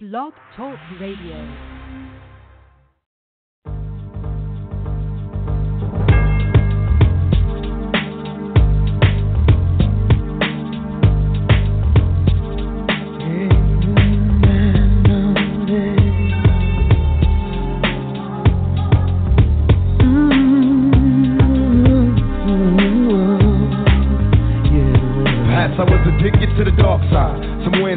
Blog Talk Radio. To the dark side.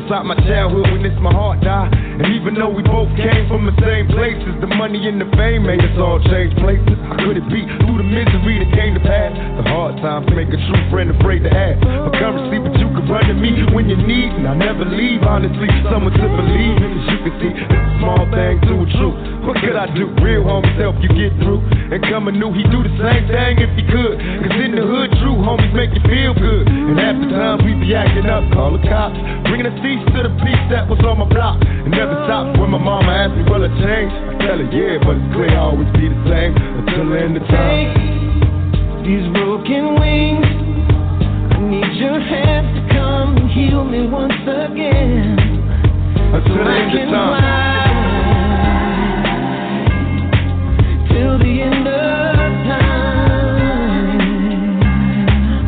Inside my childhood it's my heart died. And even though we both came from the same places, the money and the fame made us all change places. How could it be through the misery that came to pass? The hard times make a true friend afraid to ask. For currency, but you can run to me when you need, and I never leave. Honestly, someone to believe in. As you can see, a small thing to a truth. What could I do? Real homies help you get through. And coming new, he do the same thing if he could. Cause in the hood, true homies make you feel good. And half the time we be acting up, call the cops. Bringing a cease to the peace that was on my block. And never stopped when my mama asked me, will it change? I tell her, yeah, but it's clear I'll always be the same until the end of time. These broken wings, I need your hands to come and heal me once again. Until the I end of time. till the end of time.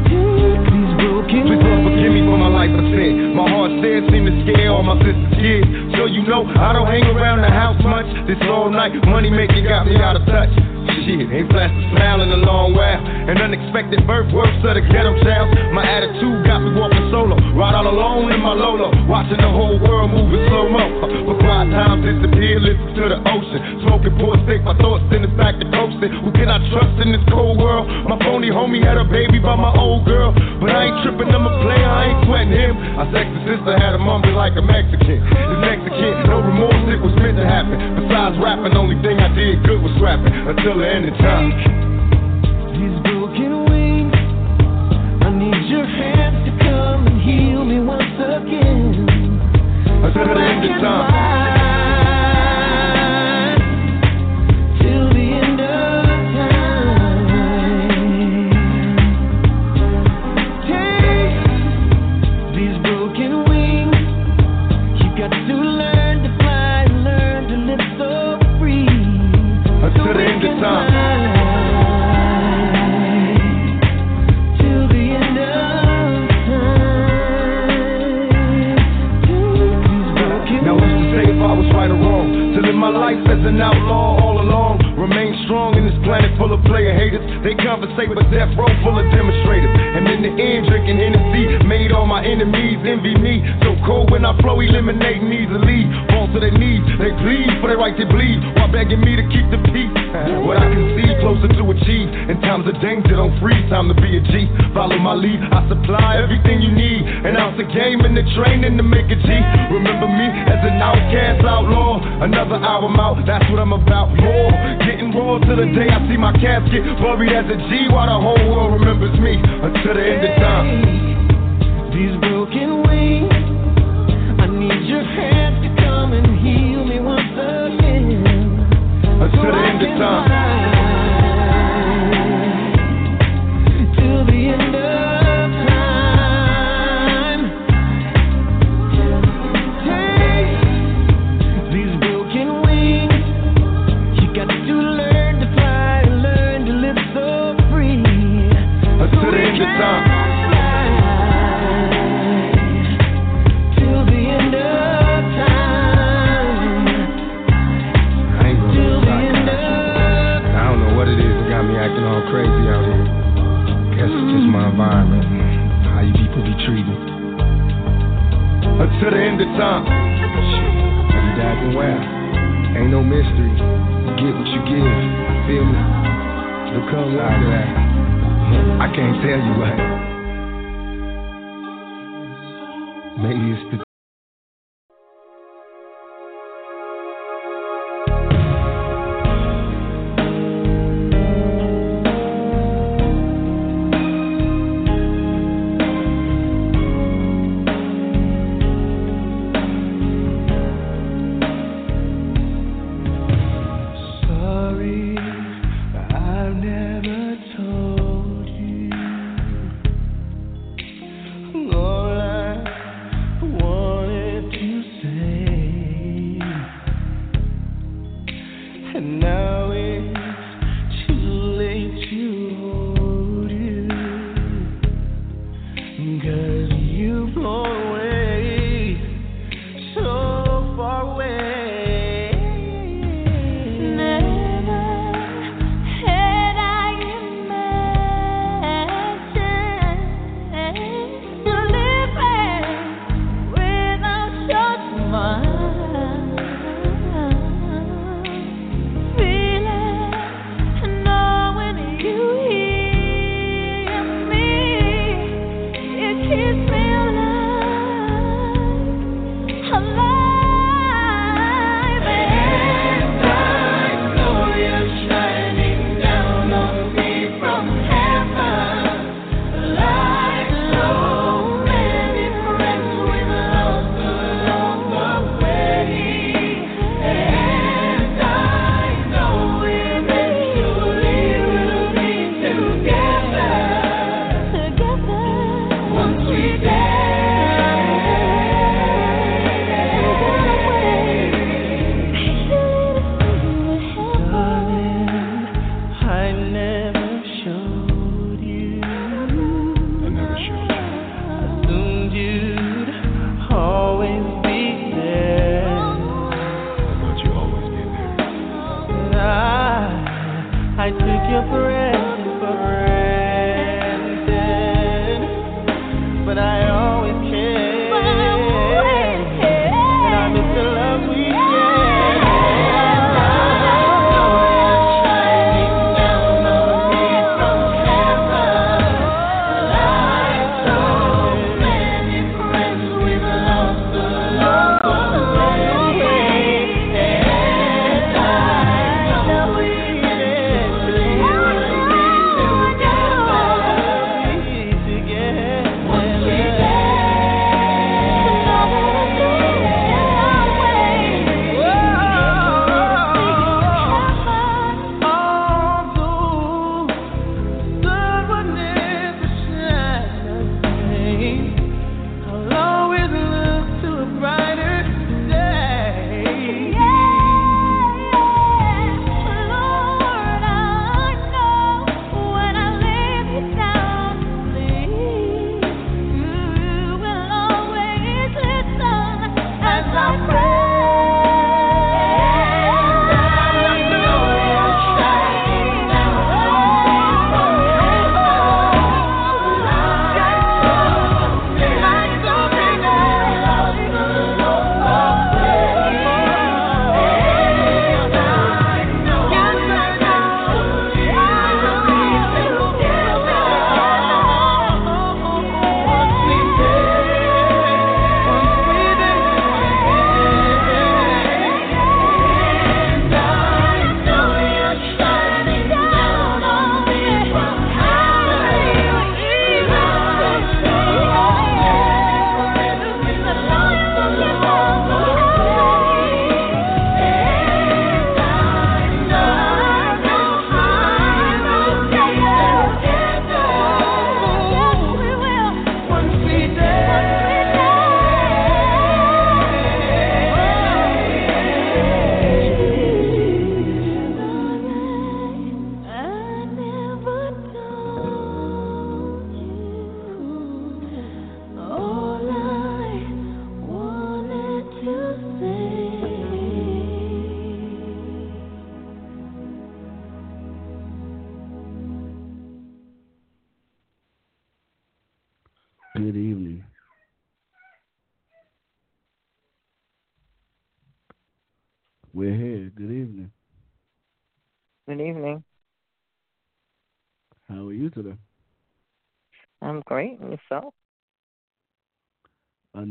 These broken Please Lord forgive me for my life I sin. My heart still seem to scare all my sister's kids. You know I don't hang around the house much. This all night money making got me out of touch. Shit, ain't flashed a smile in a long while. An unexpected birth works of the ghetto child. My attitude got me walking solo. Ride all alone in my Lolo. Watching the whole world move in slow mo. But quiet times disappear, listen to the ocean. Smoking pork stick, my thoughts in the back to coasting. Who can I trust in this cold world? My phony homie had a baby by my old girl. But I ain't tripping, I'm a player, I ain't sweating him. My sexy sister had a mummy like a Mexican. This Mexican, no remorse, it was meant to happen. Besides rapping, only thing I did good was rapping. Until These broken wings, I need your hands to come and heal me once again. The end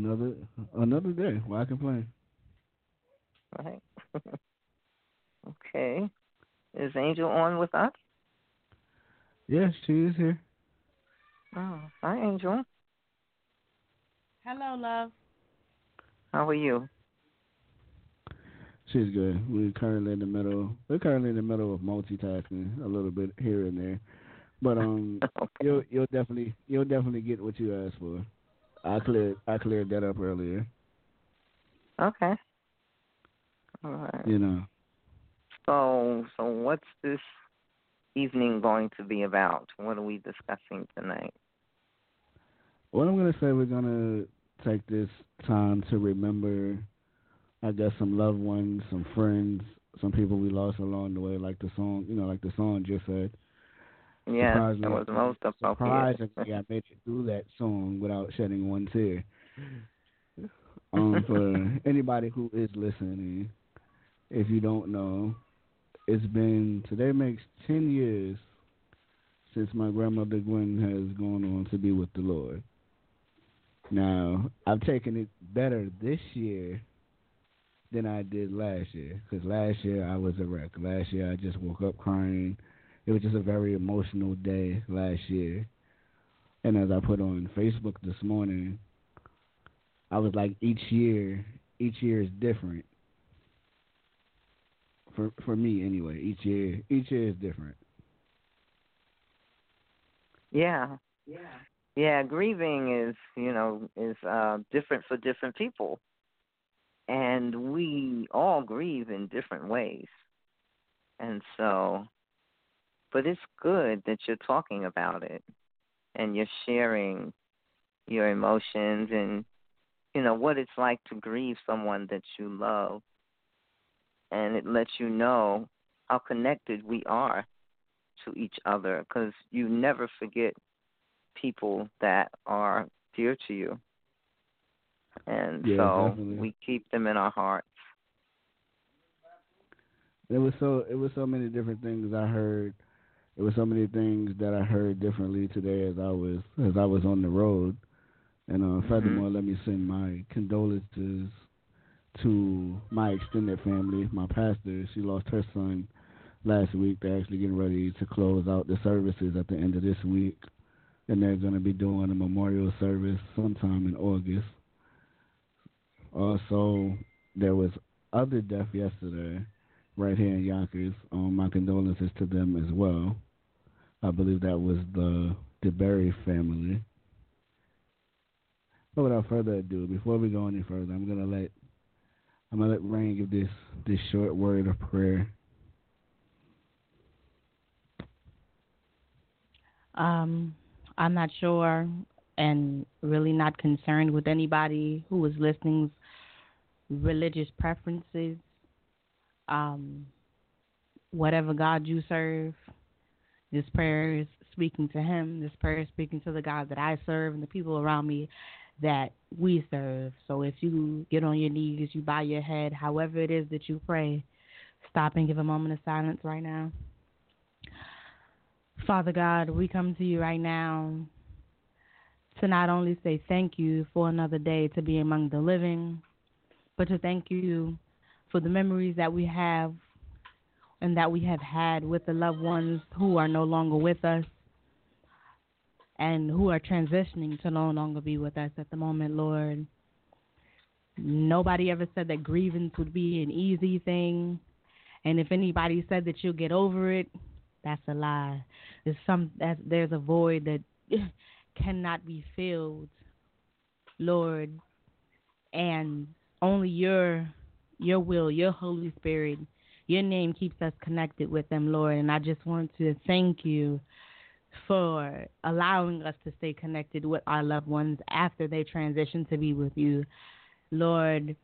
Another another day. Why complain? Right. okay. Is Angel on with us? Yes, she is here. Oh, hi, Angel. Hello, love. How are you? She's good. We're currently in the middle. We're currently in the middle of multitasking a little bit here and there, but um, okay. you'll you'll definitely you'll definitely get what you asked for. I cleared I cleared that up earlier. Okay. All right. You know. So, so what's this evening going to be about? What are we discussing tonight? What I'm gonna say, we're gonna take this time to remember, I guess, some loved ones, some friends, some people we lost along the way, like the song, you know, like the song just said. Yes, that was most appropriate. Surprisingly, I made it through that song without shedding one tear. Um, for anybody who is listening, if you don't know, it's been today makes ten years since my grandmother Gwen has gone on to be with the Lord. Now I've taken it better this year than I did last year because last year I was a wreck. Last year I just woke up crying. It was just a very emotional day last year. And as I put on Facebook this morning, I was like, each year, each year is different. For for me anyway, each year each year is different. Yeah. Yeah. Yeah, grieving is, you know, is uh different for different people. And we all grieve in different ways. And so but it's good that you're talking about it and you're sharing your emotions and you know what it's like to grieve someone that you love and it lets you know how connected we are to each other because you never forget people that are dear to you and Yeah, so definitely. we keep them in our hearts It was so it was so many different things I heard. It was so many things that I heard differently today as I was as I was on the road. And uh, furthermore, let me send my condolences to my extended family. My pastor, she lost her son last week. They're actually getting ready to close out the services at the end of this week, and they're going to be doing a memorial service sometime in August. Also, there was other death yesterday right here in Yonkers. Um, my condolences to them as well. I believe that was the DeBerry family. But without further ado, before we go any further, I'm gonna let I'm gonna let Rain give this this short word of prayer. Um, I'm not sure and really not concerned with anybody who is listening's religious preferences. Um, whatever God you serve, this prayer is speaking to Him. This prayer is speaking to the God that I serve and the people around me that we serve. So if you get on your knees, you bow your head, however it is that you pray, stop and give a moment of silence right now. Father God, we come to you right now to not only say thank you for another day to be among the living, but to thank you for the memories that we have and that we have had with the loved ones who are no longer with us and who are transitioning to no longer be with us at the moment, Lord. Nobody ever said that grievance would be an easy thing. And if anybody said that you'll get over it, that's a lie. There's some there's a void that cannot be filled, Lord, and only your your will, your Holy Spirit, your name keeps us connected with them, Lord. And I just want to thank you for allowing us to stay connected with our loved ones after they transition to be with you. Lord,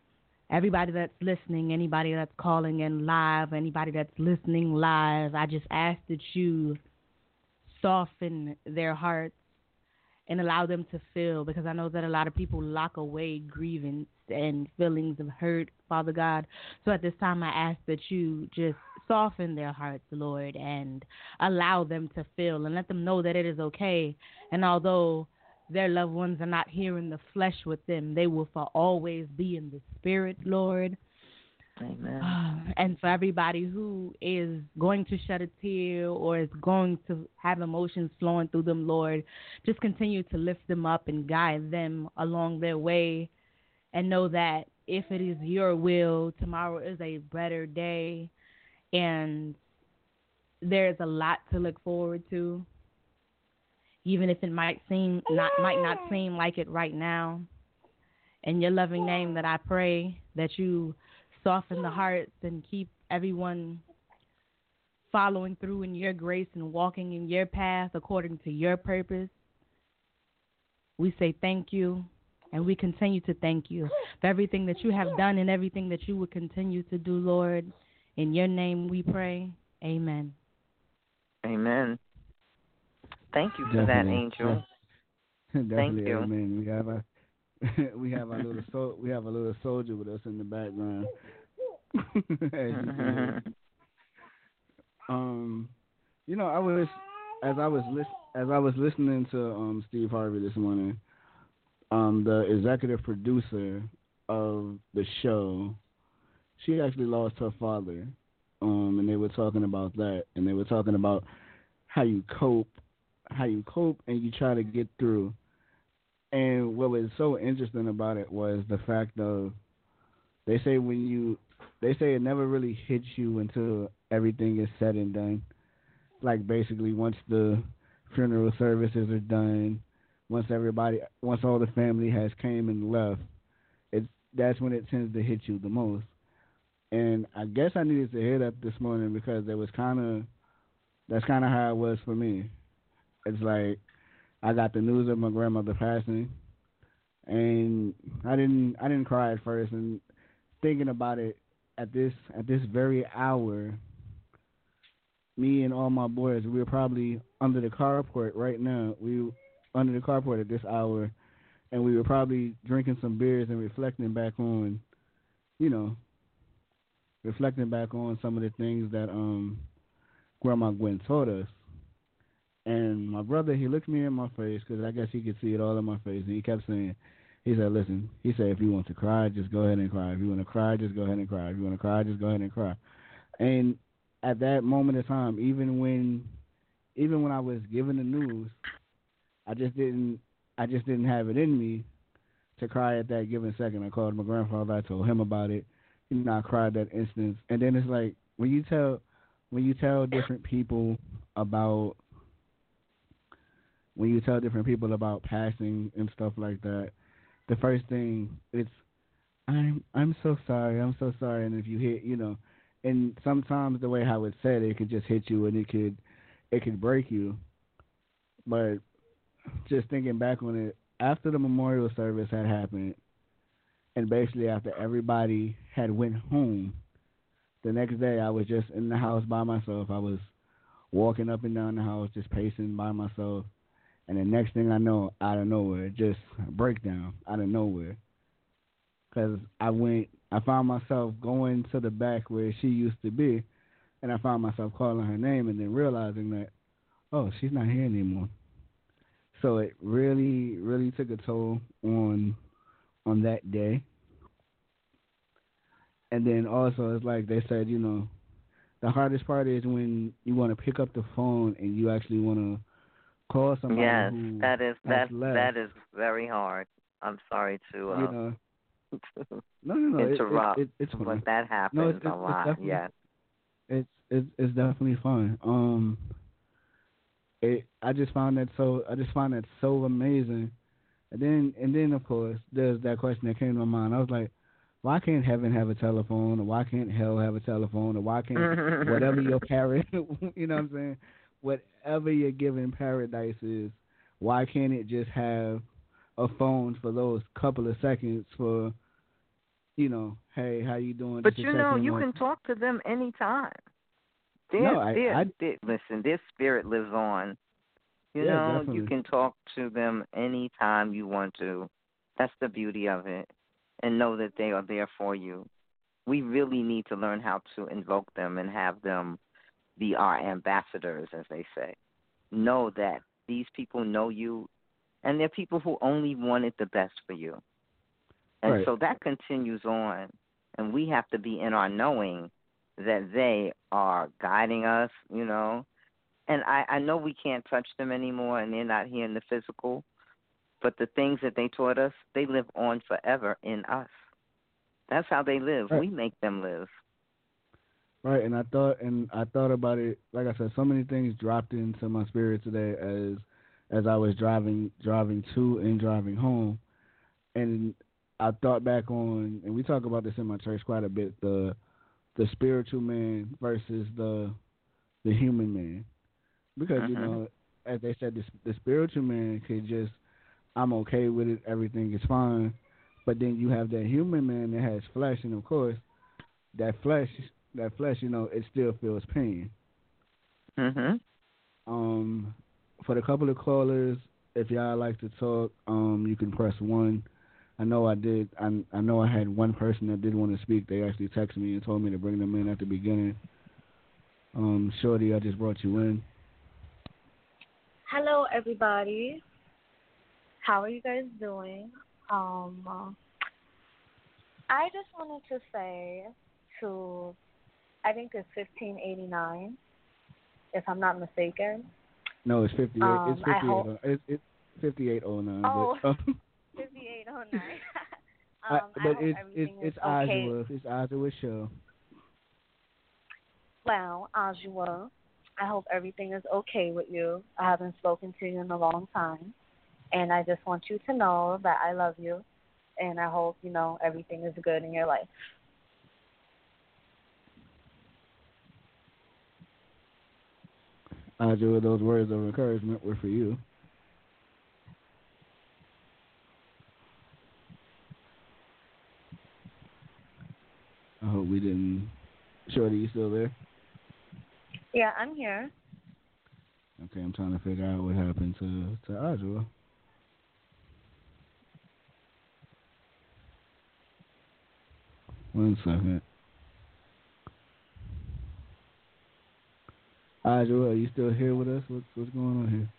everybody that's listening, anybody that's calling in live, anybody that's listening live, I just ask that you soften their hearts and allow them to feel because I know that a lot of people lock away grievance and feelings of hurt, Father God. So at this time, I ask that you just soften their hearts, Lord, and allow them to feel and let them know that it is okay. And although their loved ones are not here in the flesh with them, they will for always be in the spirit, Lord. Amen. Um, and for everybody who is going to shed a tear or is going to have emotions flowing through them, Lord, just continue to lift them up and guide them along their way and know that if it is your will, tomorrow is a better day and there's a lot to look forward to. Even if it might seem not might not seem like it right now. In your loving name that I pray that you soften the hearts and keep everyone following through in your grace and walking in your path according to your purpose. We say thank you and we continue to thank you for everything that you have done and everything that you will continue to do, Lord. In your name we pray. Amen. Amen. Thank you for Definitely. that, Angel. Definitely, you. amen. We have a we have a little so we have a little soldier with us in the background. As you can um, you know, I was as I was as I was listening to um Steve Harvey this morning, um the executive producer of the show, she actually lost her father, um, and they were talking about that, and they were talking about how you cope, how you cope, and you try to get through. And what was so interesting about it was the fact of they say when you they say it never really hits you until everything is said and done. Like basically once the funeral services are done, once everybody once all the family has came and left, it's that's when it tends to hit you the most. And I guess I needed to hear that this morning because it was kinda that's kinda how it was for me. It's like I got the news of my grandmother passing, and I didn't I didn't cry at first. And thinking about it at this at this very hour, me and all my boys we were probably under the carport right now. We under the carport at this hour, and we were probably drinking some beers and reflecting back on, you know, reflecting back on some of the things that um Grandma Gwen taught us. And my brother, he looked me in my face because I guess he could see it all in my face, and he kept saying, he said, "Listen," he said, "if you want to cry, just go ahead and cry. If you want to cry, just go ahead and cry. If you want to cry, just go ahead and cry." And at that moment of time, even when, even when I was given the news, I just didn't, I just didn't have it in me to cry at that given second. I called my grandfather. I told him about it. You know, I cried that instance. And then it's like when you tell, when you tell different people about when you tell different people about passing and stuff like that, the first thing it's I'm I'm so sorry, I'm so sorry and if you hit you know and sometimes the way how it's said it could just hit you and it could it could break you. But just thinking back on it, after the memorial service had happened and basically after everybody had went home, the next day I was just in the house by myself. I was walking up and down the house, just pacing by myself. And the next thing I know, out of nowhere, just breakdown out of nowhere. Because I went, I found myself going to the back where she used to be, and I found myself calling her name, and then realizing that, oh, she's not here anymore. So it really, really took a toll on, on that day. And then also, it's like they said, you know, the hardest part is when you want to pick up the phone and you actually want to call somebody Yes, that is that left. that is very hard. I'm sorry to uh, you know, no, no, no, it- it- interrupt, it, it's fine. but that happens No, it's- a lot. Yes. It's it's it's definitely fun. Um, it I just found that so I just found that so amazing, and then and then of course there's that question that came to my mind. I was like, why can't heaven have a telephone, or why can't hell have a telephone, or why can't whatever your parent, you know what I'm saying, whatever your given paradise is, why can't it just have a phone for those couple of seconds for, you know, hey, how you doing? But you know, you can talk to them anytime. Their, No, I- their, I- their- listen, their spirit lives on You Yeah, know, definitely. you can talk to them anytime you want to. That's the beauty of it. And know that they are there for you. We really need to learn how to invoke them and have them be our ambassadors, as they say. Know that these people know you, and they're people who only wanted the best for you. And Right. so that continues on. And we have to be in our knowing that they are guiding us, you know. And I, I know we can't touch them anymore and they're not here in the physical, but the things that they taught us, they live on forever in us. That's how they live. Right. We make them live. Right, and I thought and I thought about it. Like I said, so many things dropped into my spirit today as as I was driving driving to and driving home, and I thought back on, and we talk about this in my church quite a bit the the spiritual man versus the the human man, because you Mhm. know, as they said, the, the spiritual man could just I'm okay with it, everything is fine, but then you have that human man that has flesh, and of course, that flesh that flesh, you know, it still feels pain. Mhm. Um, for the couple of callers, if y'all like to talk, um, you can press one. I know I did. I I know I had one person that did want to speak. They actually texted me and told me to bring them in at the beginning. Um, Shorty, I just brought you in. Hello, everybody. How are you guys doing? Um, I just wanted to say to, I think it's 1589, if I'm not mistaken. No, it's fifty eight. Um, it's I fifty eight. It's it's fifty eight oh nine. Oh. But, uh, 5809. I- um, I but hope it's everything it's it's is okay. It's Ajuwa show. Well, Ajuwa, I hope everything is okay with you. I haven't spoken to you in a long time. And I just want you to know that I love you. And I hope, you know, everything is good in your life. Ajuwa, those words of encouragement were for you. I hope we didn't. Shorty, you still there? Yeah, I'm here. Okay, I'm trying to figure out what happened to to Ajuwa. One second. Ajuwa, are you still here with us? What's what's going on here?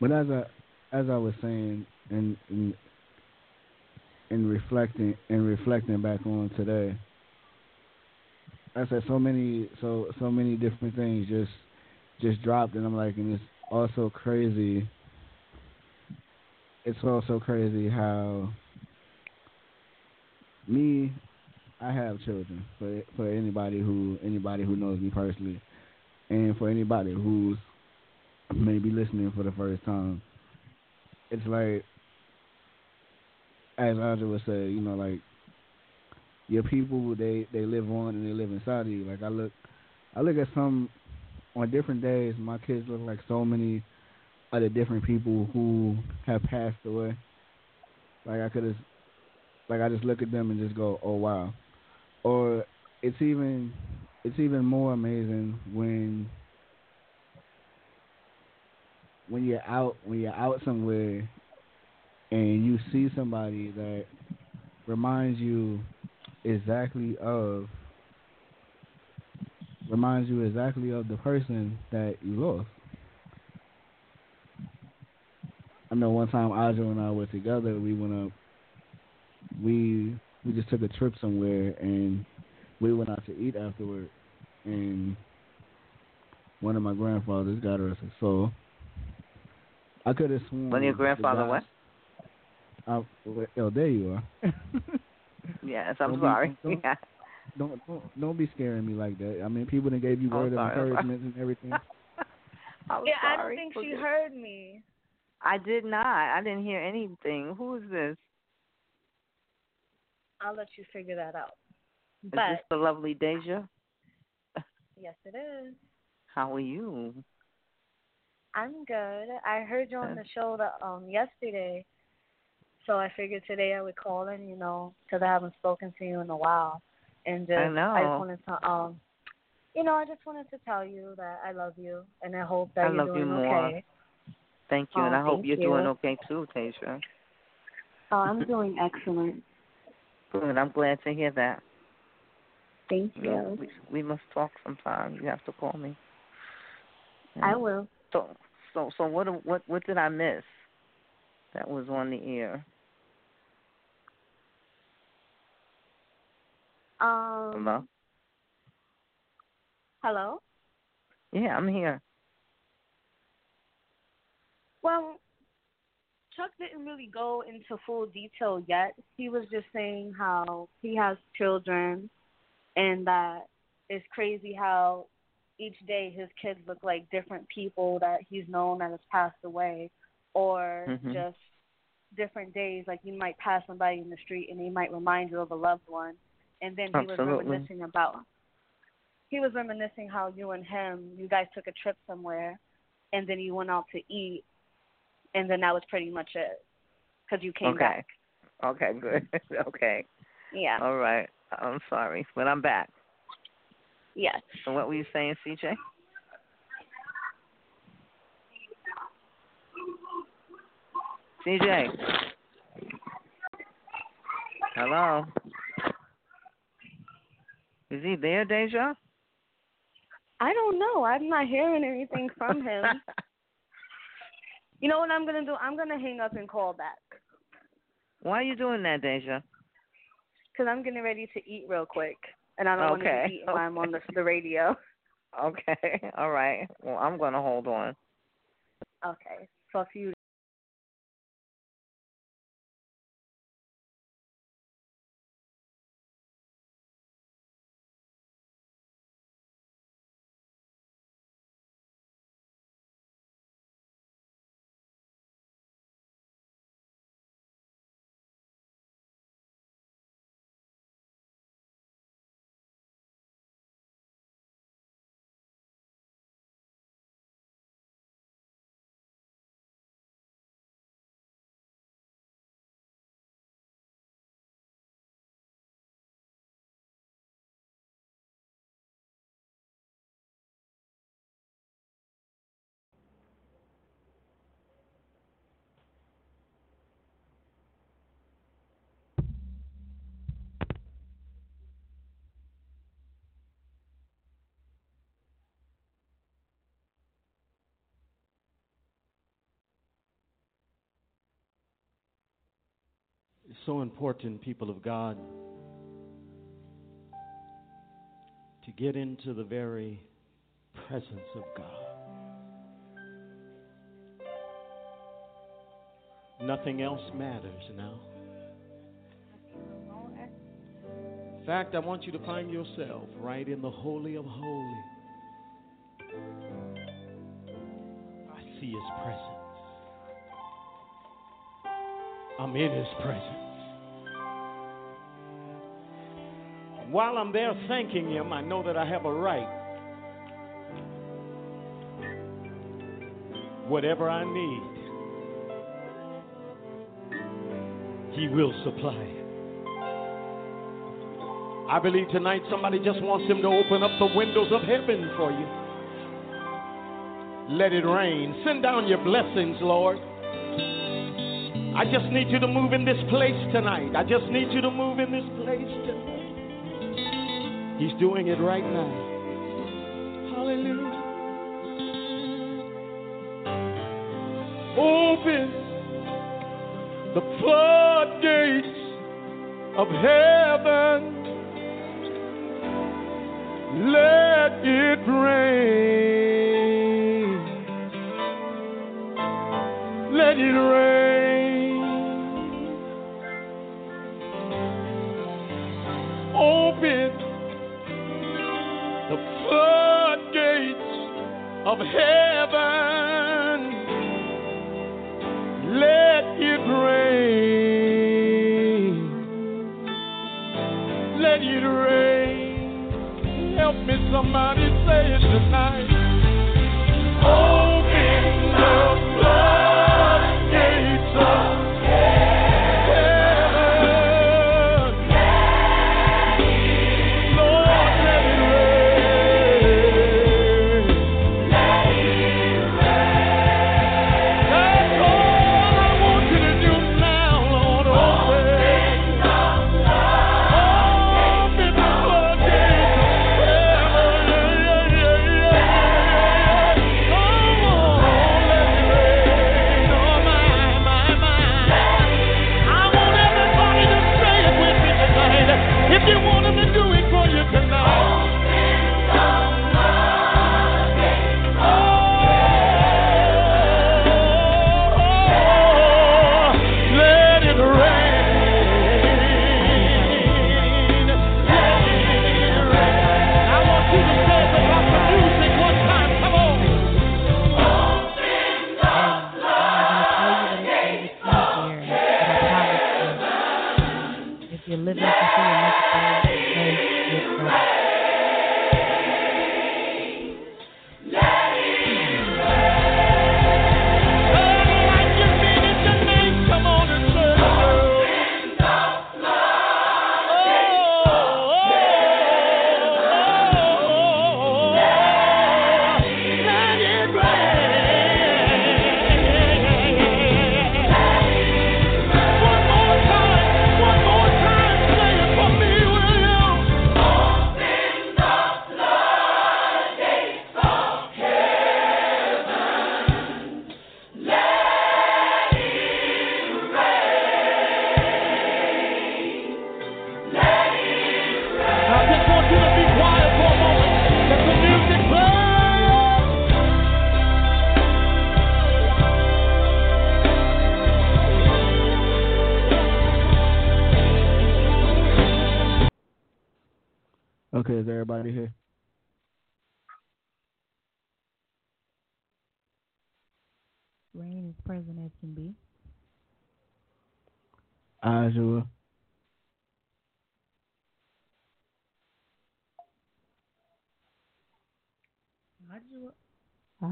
But as I as I was saying, and and and reflecting and reflecting back on today, I said so many so so many different things just just dropped, and I'm like, and it's also crazy. It's also crazy how me, I have children. For for anybody who anybody who knows me personally, and for anybody who's maybe listening for the first time, it's like as Andre would say, you know, like your people they they live on and they live inside of you. Like I look, I look at some on different days. My kids look like so many other different people who have passed away. Like I could have, like I just look at them and just go, oh wow. Or it's even it's even more amazing when when you're out when you're out somewhere and you see somebody that reminds you exactly of reminds you exactly of the person that you lost. I know one time Ajo and I were together, we went up we we just took a trip somewhere and we went out to eat afterward and one of my grandfathers got us a soul. I could have sworn When your grandfather guy- what? Uh, oh, there you are. Yes, I'm Don't be- sorry. don't- Yeah. don't, don't don't be scaring me like that. I mean, people that gave you Oh, word of sorry, I'm sorry. encouragement and everything. I'm yeah, I don't sorry. think she heard me. I did not. I didn't hear anything. Who is this? I'll let you figure that out. Is But this the lovely Deja? yes, it is. How are you? I'm good. I heard you on Uh. the show the, um yesterday, so I figured today I would call in, you know, because I haven't spoken to you in a while. and just I know. just wanted to um, you know, I just wanted to tell you that I love you, and I hope that I you're love doing you more. okay. Thank you, and Oh, I hope you're you. doing okay too, Tasia. Oh, I'm doing excellent. Good. I'm glad to hear that. Thank You know, we, we must talk sometime. You have to call me. I will. So, so, so what? What? What did I miss? That was on the air. Um. Hello. Hello. Yeah, I'm here. Well, Chuck didn't really go into full detail yet. He was just saying how he has children and that it's crazy how each day his kids look like different people that he's known that has passed away or Mhm. just different days like you might pass somebody in the street and they might remind you of a loved one and then he Absolutely. was reminiscing about he was reminiscing how you and him you guys took a trip somewhere and then you went out to eat and then that was pretty much it because you came okay. back. Okay. Good. okay. Yeah. All right. I'm sorry, but I'm back. Yes. So what were you saying, CJ? CJ. Hello. Is he there, Deja? I don't know. I'm not hearing anything from him. you know what I'm gonna do? I'm gonna hang up and call back Why are you doing that, Deja? because I'm getting ready to eat real quick, and I don't want to eat while I'm on the the radio. Okay. All right. Well, I'm gonna hold on. Okay. Fuck you. So important, people of God, to get into the very presence of God. Nothing else matters now. In fact, I want you to find yourself right in the Holy of Holies. I see His presence. I'm in His presence. While I'm there thanking Him, I know that I have a right. Whatever I need, He will supply. I believe tonight somebody just wants Him to open up the windows of heaven for you. Let it rain. Send down your blessings, Lord. I just need you to move in this place tonight. I just need you to move in this place tonight. He's doing it right now. Hallelujah. Open the floodgates of heaven. Let it rain. Let it rain.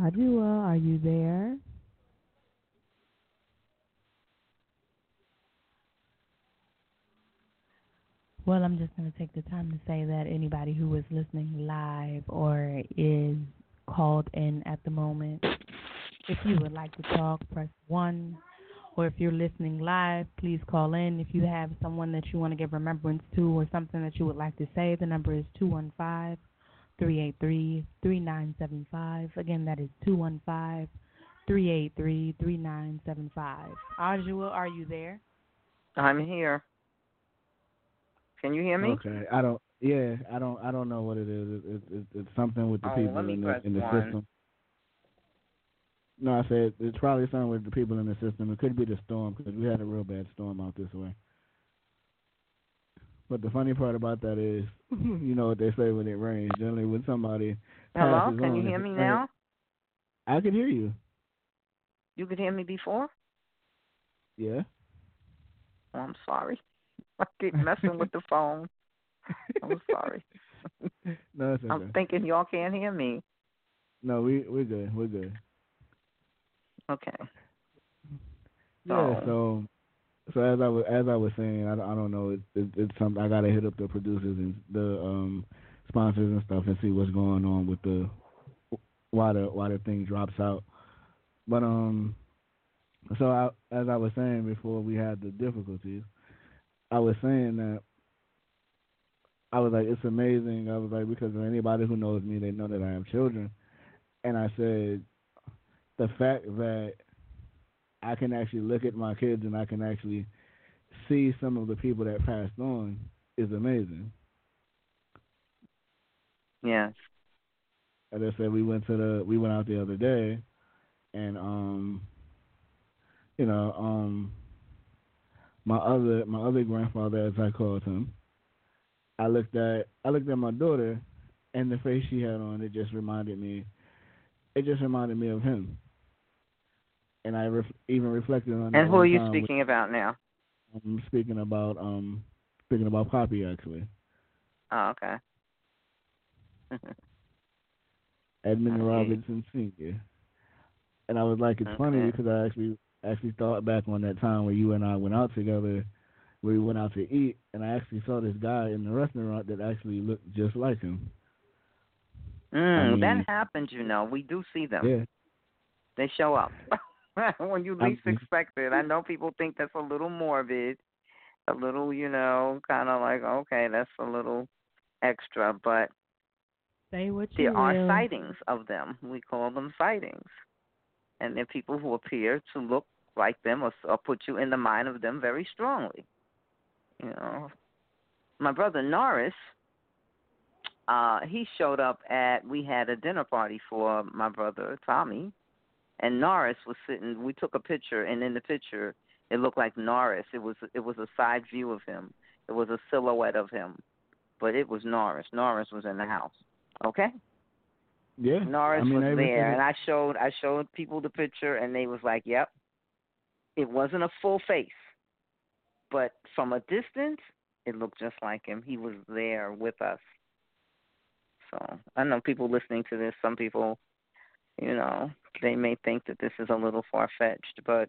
Ajuwa, are you there? Well, I'm just going to take the time to say that anybody who is listening live or is called in at the moment, if you would like to talk, press 1. Or if you're listening live, please call in. If you have someone that you want to give remembrance to or something that you would like to say, the number is 215 383 3975. Again, that is 215 383 3975. Ajuwa, are you there? I'm here. Can you hear me? Okay, I don't. Yeah, I don't. I don't know what it is. It, it, it, it's something with the Oh, people let me in the press in the one. system. No, I said it's probably something with the people in the system. It could be the storm because we had a real bad storm out this way. But the funny part about that is, you know what they say when it rains. Generally, when somebody Hello, can on, you hear me now? I can hear you. You could hear me before? Yeah. Oh, I'm sorry. I keep messing with the phone. I'm sorry. No, it's okay. I'm thinking y'all can't hear me. No, we we're good. We're good. Okay. Yeah. So- So, as I was as I was saying, I, I don't know. It, it, it's something I gotta hit up the producers and the um sponsors and stuff and see what's going on with the why the why the thing drops out. But um, so I, as I was saying before we had the difficulties, I was saying that I was like, it's amazing. I was like, because anybody who knows me, they know that I have children, and I said the fact that I can actually look at my kids and I can actually see some of the people that passed on is amazing. Yes. As I said, we went to the we went out the other day, and um, you know, um, my other my other grandfather, as I called him, I looked at I looked at my daughter, and the face she had on, it just reminded me, it just reminded me of him. And I ref, even reflected on. that And who are you speaking about now? I'm speaking about um speaking about Poppy actually. Oh, okay. Edmund Okay. Robinson Senior. And I was like, it's funny because I actually actually thought back on that time where you and I went out together, where we went out to eat, and I actually saw this guy in the restaurant that actually looked just like him. Mm, mean- that happens, you know. We do see them. Yeah, They show up when you I'm- least expect it. I know people think that's a little morbid, a little, you know, kind of like okay, that's a little extra, but Say what you there are sightings of them. We call them sightings, and they're people who appear to look like them or, or put you in the mind of them very strongly. You know, my brother Norris, uh, he showed up at. We had a dinner party for my brother Tommy, and Norris was sitting. We took a picture, and in the picture, it looked like Norris. It was it was a side view of him. It was a silhouette of him, but it was Norris. Norris was in the house. Okay. yeah. Norris I mean, was I there, and I showed I showed people the picture, and they was like, "Yep." It wasn't a full face, but from a distance, it looked just like him. He was there with us. So I know people listening to this. Some people, you know, they may think that this is a little far fetched, but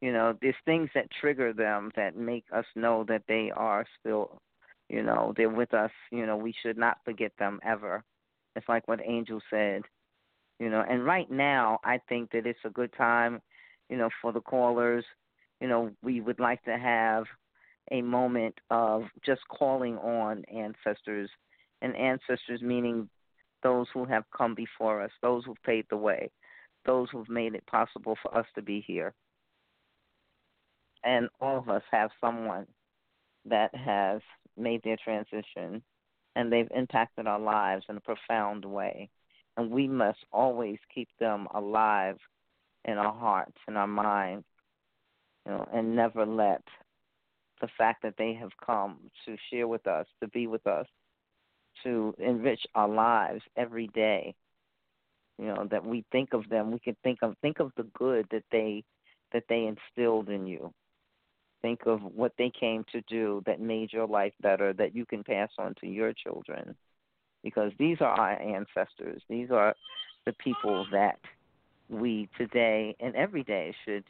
you know, there's things that trigger them that make us know that they are still, you know, they're with us. You know, we should not forget them ever. It's like what Angel said, you know. And right now, I think that it's a good time, you know, for the callers. You know, we would like to have a moment of just calling on ancestors, and ancestors meaning those who have come before us, those who've paved the way, those who've made it possible for us to be here. And all of us have someone that has made their transition and they've impacted our lives in a profound way. And we must always keep them alive in our hearts and our minds, you know, and never let the fact that they have come to share with us, to be with us, to enrich our lives every day. You know that we think of them. We can think of think of the good that they that they instilled in you. Think of what they came to do that made your life better that you can pass on to your children. Because these are our ancestors. These are the people that we today and every day should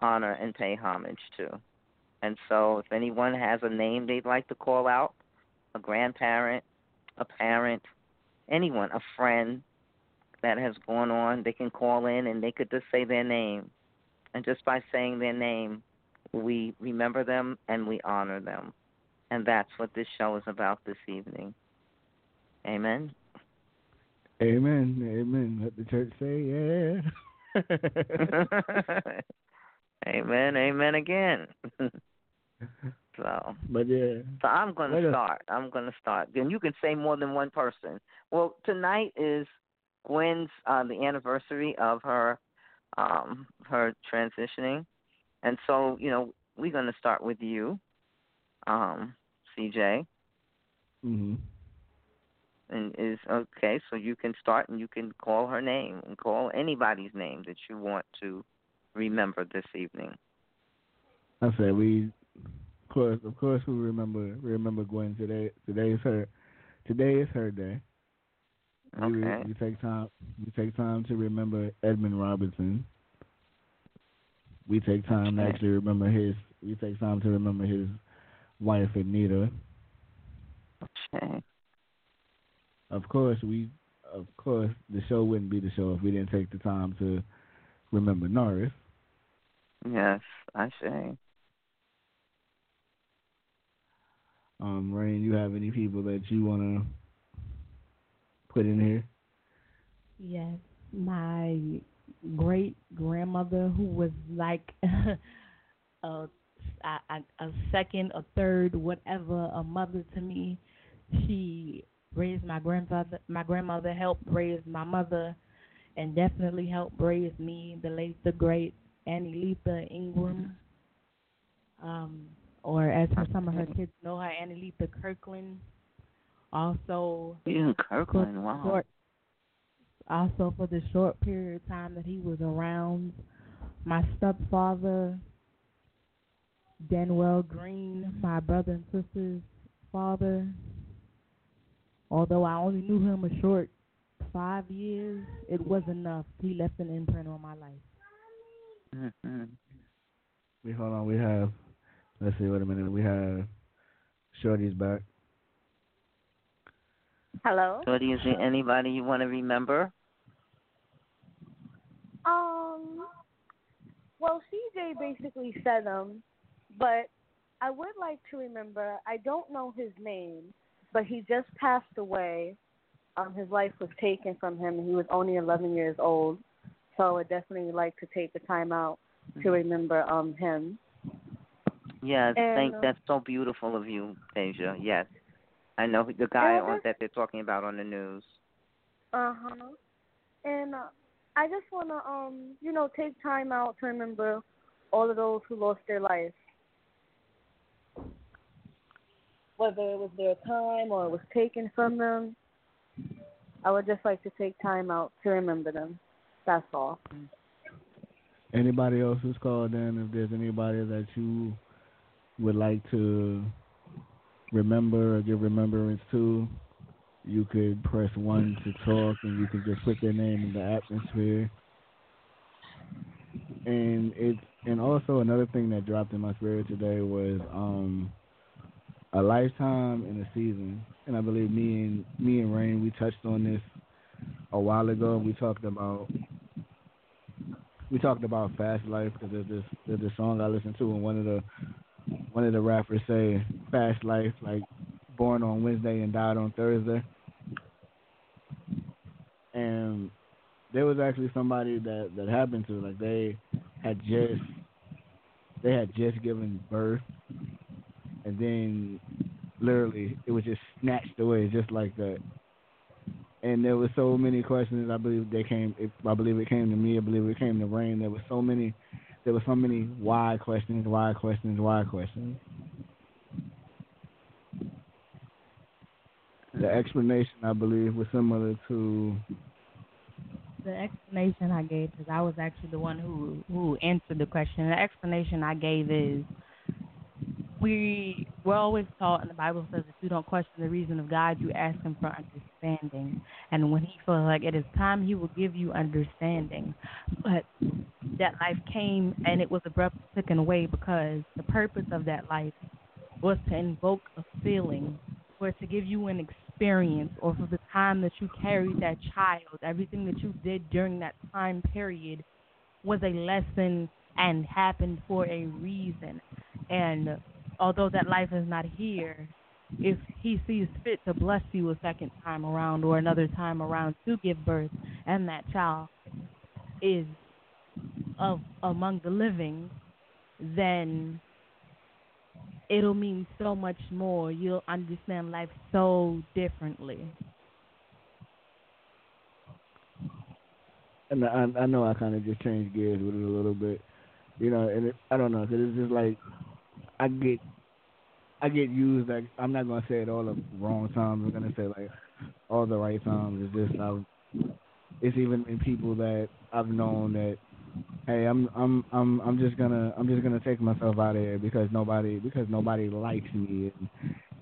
honor and pay homage to. And so, if anyone has a name they'd like to call out, a grandparent, a parent, anyone, a friend that has gone on, they can call in and they could just say their name. And just by saying their name, we remember them and we honor them. And that's what this show is about this evening. Amen. Amen. Amen. Let the church say yeah. amen. Amen again. so. But yeah. So I'm going to start. I'm going to start. Then you can say more than one person. Well, tonight is Gwen's uh, the anniversary of her um, her transitioning, and so you know we're going to start with you, um, CJ. Mhm. And is okay, so you can start and you can call her name and call anybody's name that you want to remember this evening. I said we, of course, of course, we remember remember Gwen today. Today is her, today is her day. Okay. We, we take time. We take time to remember Edmund Robinson. We take time to actually remember his. We take time to remember his wife Anita. Okay. Of course, we. Of course, the show wouldn't be the show if we didn't take the time to remember Norris. Yes, I say. Um, Rain, you have any people that you want to put in here? Yes, my great grandmother, who was like a, a a second, a third, whatever, a mother to me. She raised my grandfather. My grandmother helped raise my mother, and definitely helped raise me. The late, the great Annie Letha Ingram. Um, or as for some of her kids know her, Annie Letha Kirkland. Also, Ian Kirkland, for wow. short- also for the short period of time that he was around, my stepfather, Denwell Green, my brother and sister's father. Although I only knew him a short five years, it was enough. He left an imprint on my life. Mhm. We hold on. We have. Let's see. Wait a minute. We have Shorty's back. Hello. Shorty, is there anybody you want to remember? Um. Well, CJ basically said them, but I would like to remember. I don't know his name, but he just passed away. Um, his life was taken from him. He was only 11 years old, so I would definitely like to take the time out to remember um him. Yes, And, thank uh, that's so beautiful of you, Deja. Yes. I know the guy on that's- that they're talking about on the news. Uh huh. And uh, I just wanna um you know take time out to remember all of those who lost their life. Whether it was their time or it was taken from them, I would just like to take time out to remember them. That's all. Anybody else who's called in, if there's anybody that you would like to remember or give remembrance to, you could press one to talk, and you could just put their name in the atmosphere. And it's and also another thing that dropped in my spirit today was um a lifetime in a season, and I believe me and me and Rain we touched on this a while ago. We talked about we talked about fast life because there's this there's this song I listened to and one of the one of the rappers say fast life like born on Wednesday and died on Thursday. And there was actually somebody that that happened to like they had just they had just given birth and then literally it was just snatched away just like that and there were so many questions. I believe they came. It, I believe it came to me. I believe it came to Rain. There were so many. There were so many why questions, why questions, why questions. The explanation, I believe, was similar to the explanation I gave, because I was actually the one who who answered the question. The explanation I gave is we we're always taught, and the Bible says, if you don't question the reason of God, you ask Him for understanding. And when He feels like it is time, He will give you understanding. But that life came, and it was abruptly taken away because the purpose of that life was to invoke a feeling, or to give you an experience, or for the time that you carried that child, everything that you did during that time period was a lesson and happened for a reason. And although that life is not here, if he sees fit to bless you a second time around or another time around to give birth, and that child is of among the living, then it'll mean so much more. You'll understand life so differently. And I, I know I kind of just changed gears with it a little bit, you know. And it, I don't know, cause it's just like I get, I get used. Like I'm not gonna say it all the wrong times. I'm gonna say like all the right times. It's just I've, it's even in people that I've known that, hey, I'm I'm I'm I'm just gonna I'm just gonna take myself out of here because nobody because nobody likes me and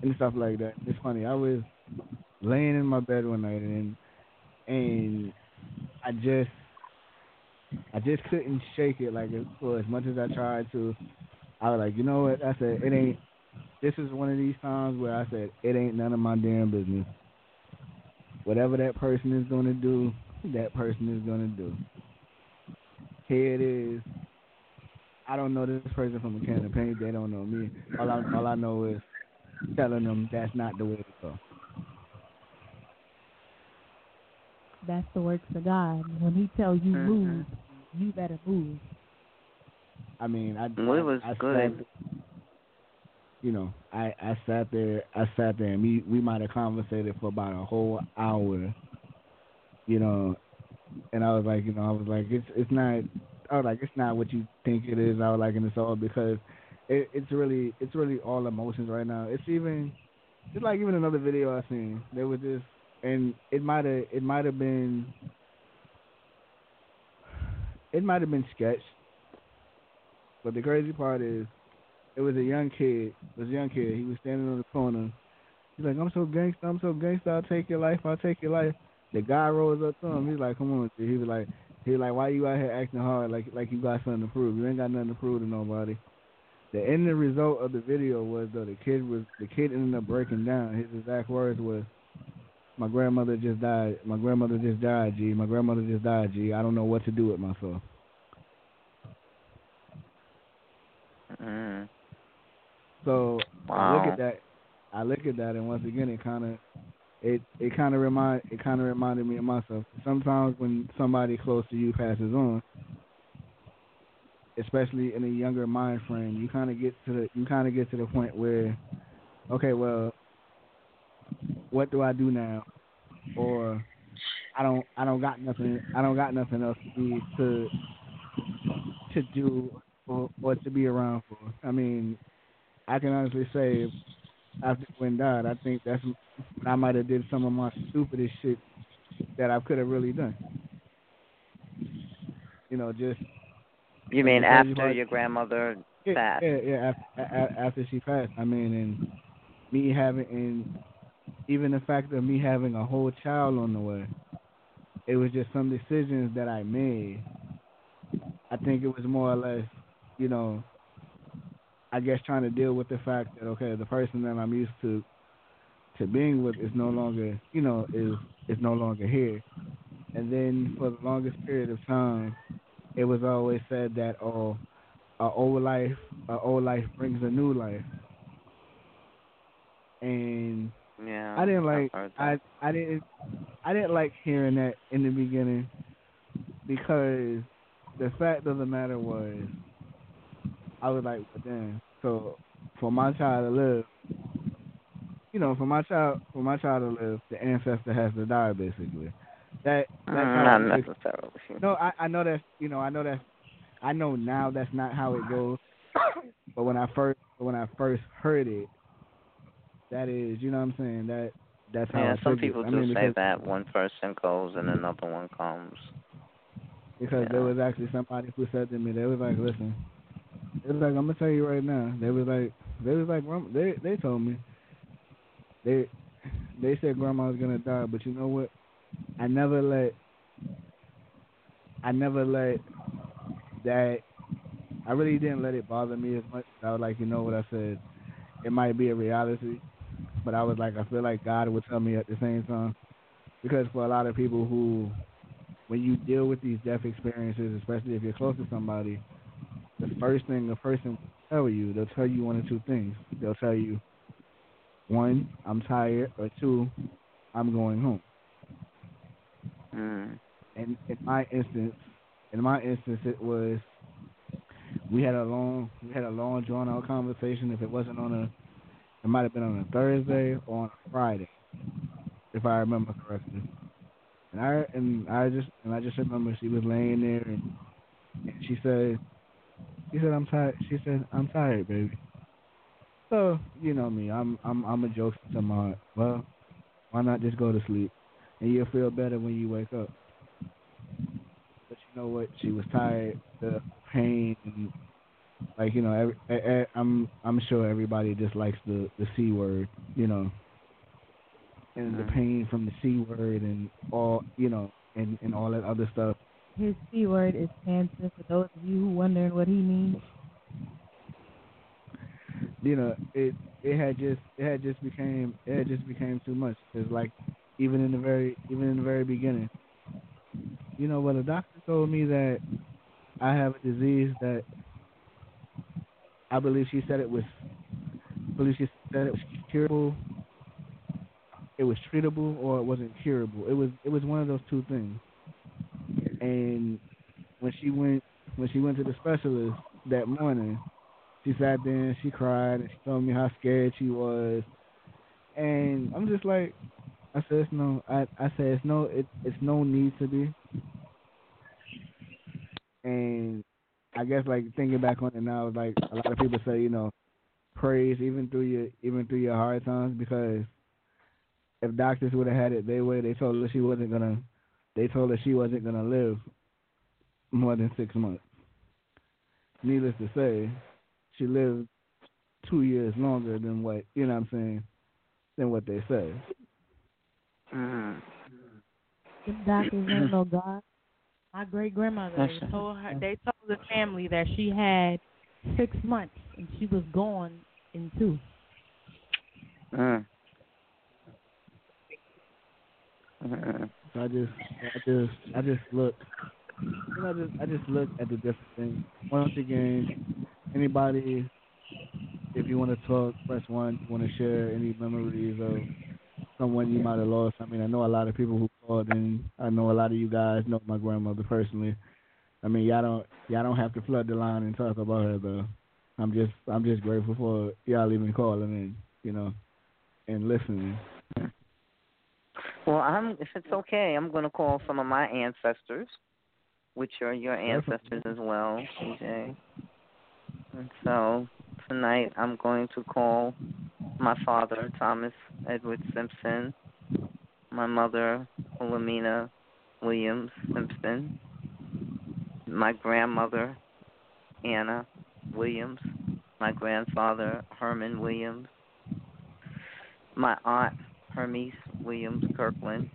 and stuff like that. It's funny. I was laying in my bed one night and and I just I just couldn't shake it like for as much as I tried to. I was like, you know what? I said it ain't. This is one of these times where I said it ain't none of my damn business. Whatever that person is gonna do, that person is gonna do. Here it is. I don't know this person from a can of paint. They don't know me. All I all I know is telling them that's not the way to go. That's the works of God. When He tells you Mhm. move, you better move. I mean, I, Well, it was I, I good. Sat, you know, I I sat there, I sat there, and we we might have conversated for about a whole hour. You know, and I was like, you know, I was like, it's it's not. I was like, it's not what you think it is. I was like, and it's all because it, it's really it's really all emotions right now. It's even it's like even another video I seen. There was this, and it might have it might have been it might have been sketched. But the crazy part is, it was a young kid. It was a young kid. He was standing on the corner. He's like, "I'm so gangster. I'm so gangster. I'll take your life. I'll take your life." The guy rolls up to him. He's like, "Come on." G." He was like, "He was like, why you out here acting hard like like you got something to prove? You ain't got nothing to prove to nobody." The end result of the video was though the kid was the kid ended up breaking down. His exact words was, "My grandmother just died. My grandmother just died. G. My grandmother just died. G. I don't know what to do with myself." Mm. So I look at that. I look at that, and once again, it kind of, it it kind of remind it kind of reminded me of myself. Sometimes when somebody close to you passes on, especially in a younger mind frame, you kind of get to the you kind of get to the point where, okay, well, what do I do now? Or I don't I don't got nothing I don't got nothing else to be to to do or, or to be around for. I mean, I can honestly say after Gwen died, I think that's when I might have did some of my stupidest shit that I could have really done. You know, just You mean after your grandmother yeah, passed? yeah, yeah. After, after she passed, I mean, and me having, and even the fact of me having a whole child on the way, it was just some decisions that I made. I think it was more or less, you know, I guess trying to deal with the fact that okay, the person that I'm used to to being with is no longer, you know, is is no longer here. And then for the longest period of time, it was always said that oh, a old life, a old life brings a new life. And Yeah. I didn't like I. I didn't I didn't like hearing that in the beginning because the fact of the matter was I was like, damn, so for my child to live you know, for my child for my child to live, the ancestor has to die basically. That that's Mm, not necessarily. no, I, I know that's you know, I know that's I know now that's not how it goes. But when I first when I first heard it, that is, you know what I'm saying, that that's how yeah, some people I do mean, say that one person goes and another one comes. because there was actually somebody who said to me, they was like, listen, it was like I'm gonna tell you right now. They was like, they was like, they they told me, they they said grandma was gonna die, but you know what? I never let, I never let that. I really didn't let it bother me as much. I was like, you know what I said. It might be a reality, but I was like, I feel like God would tell me at the same time, because for a lot of people who, when you deal with these death experiences, especially if you're close to somebody, the first thing the person will tell you, they'll tell you one or two things. They'll tell you, one, I'm tired, or two, I'm going home. Mm. And in my instance, in my instance, it was we had a long, we had a long drawn out conversation. If it wasn't on a, it might have been on a Thursday or on a Friday, if I remember correctly. And I and I just and I just remember she was laying there and, and she said, she said I'm tired. She said I'm tired, baby. So you know me, I'm I'm I'm a joke to my heart. Well, why not just go to sleep, and you'll feel better when you wake up. But you know what? She was tired. The pain, and like you know, every, eh, I'm I'm sure everybody just likes the the c word, you know, and the Mhm. pain from the c word and all you know, and and all that other stuff. His C word is cancer. For those of you who wondering what he means, you know, it it had just it had just became it had just became too much. It's like even in the very even in the very beginning, you know, when the doctor told me that I have a disease that I believe she said it was, I believe she said it was curable. It was treatable or it wasn't curable. It was it was one of those two things. And when she went when she went to the specialist that morning, she sat there and she cried and she told me how scared she was. And I'm just like, I said, it's no, I, I said, it's no, it, it's no need to be. And I guess like thinking back on it now, like a lot of people say, you know, praise even through your, even through your hard times because if doctors would have had it their way, they told her she wasn't gonna, they told her she wasn't gonna live more than six months. Needless to say, she lived two years longer than what you know what I'm saying than what they say. Mm. the doctors ain't no God. My great grandmother That's they it. told her they told the family that she had six months and she was gone in two. Mm. Mm. So I just I just I just look you know, I just I just look at the different things. Once again, anybody if you want to talk, press one. You want to share any memories of someone you might have lost. I mean, I know a lot of people who called and I know a lot of you guys know my grandmother personally. I mean, y'all don't y'all don't have to flood the line and talk about her though. I'm just I'm just grateful for y'all even calling in, you know, and listening. Well, I'm if it's okay, I'm going to call some of my ancestors, which are your mm-hmm. ancestors as well, CJ. And so tonight I'm going to call my father, Thomas Edward Simpson, my mother, Wilhelmina Williams Simpson, my grandmother, Anna Williams, my grandfather, Herman Williams, my aunt, Hermes Williams Kirkland.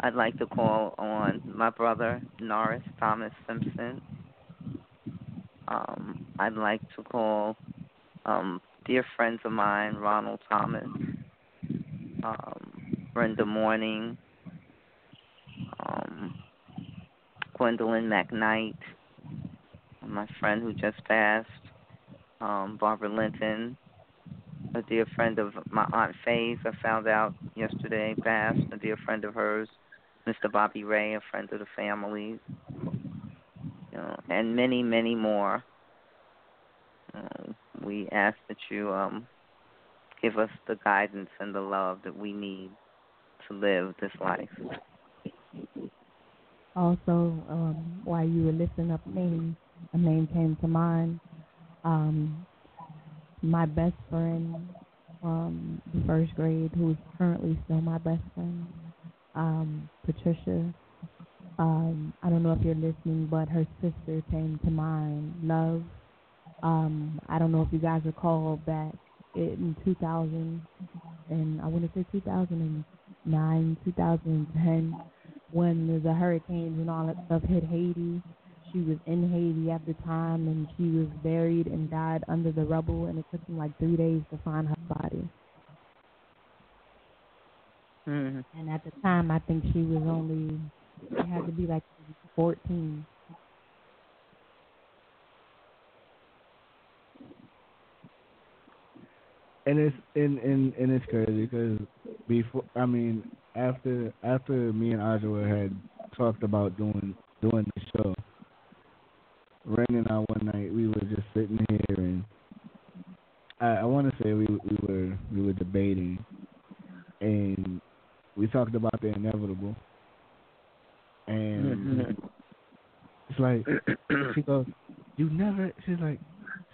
I'd like to call on my brother, Norris Thomas Simpson. Um, I'd like to call um, dear friends of mine, Ronald Thomas, um, Brenda Morning, um, Gwendolyn McKnight, my friend who just passed, um, Barbara Linton, a dear friend of my Aunt Faye's, I found out yesterday, passed, a dear friend of hers, Mr. Bobby Ray, a friend of the family, you know, and many, many more. Uh, we ask that you um, give us the guidance and the love that we need to live this life. Also, um, while you were lifting up names, a name came to mind. Um, my best friend, from the first grade who is currently still my best friend, um, Patricia. Um, I don't know if you're listening, but her sister came to mind, Love. Um, I don't know if you guys recall back in 2000, and I want to say 2009, 2010, when the hurricanes and all that stuff hit Haiti. She was in Haiti at the time, and she was buried and died under the rubble, and it took them like three days to find her body. Mm-hmm. And at the time, I think she was only, she had to be like 14. and it's and and and it's crazy because before I mean after after me and Ajuwa had talked about doing doing the show, Rain and I one night we were just sitting here and I, I want to say we we were we were debating. And we talked about the inevitable. And it's like she goes you never she's like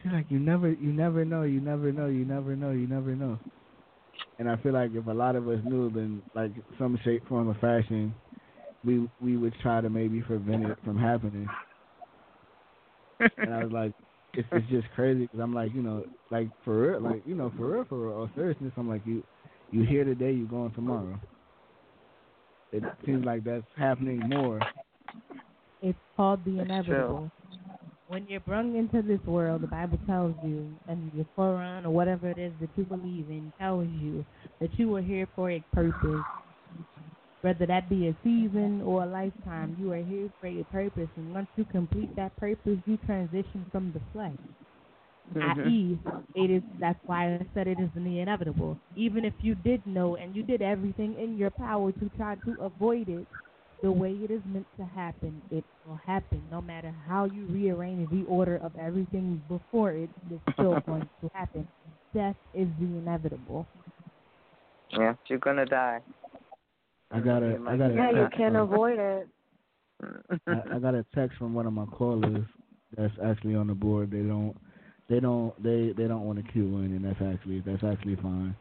she's like you never you never know you never know you never know you never know. And I feel like if a lot of us knew then like some shape form or fashion we we would try to maybe prevent it from happening and I was like it's it's just crazy because I'm like you know like for real like you know for real for real all seriousness I'm like you you here today you going tomorrow it seems like that's happening more It's called the inevitable. When you're brung into this world, the Bible tells you, and your Quran or whatever it is that you believe in tells you that you are here for a purpose. Whether that be a season or a lifetime, you are here for a purpose. And once you complete that purpose, you transition from the flesh. Mhm. I.e., it is. That's why I said it is the inevitable. Even if you did know and you did everything in your power to try to avoid it, the way it is meant to happen, it will happen. No matter how you rearrange the order of everything before it, it's still going to happen. Death is the inevitable. Yeah, you're gonna die. I got a I got a Yeah, you text can't from- avoid it. I, I got a text from one of my callers that's actually on the board. They don't, they don't, they they don't want to queue in, and that's actually that's actually fine.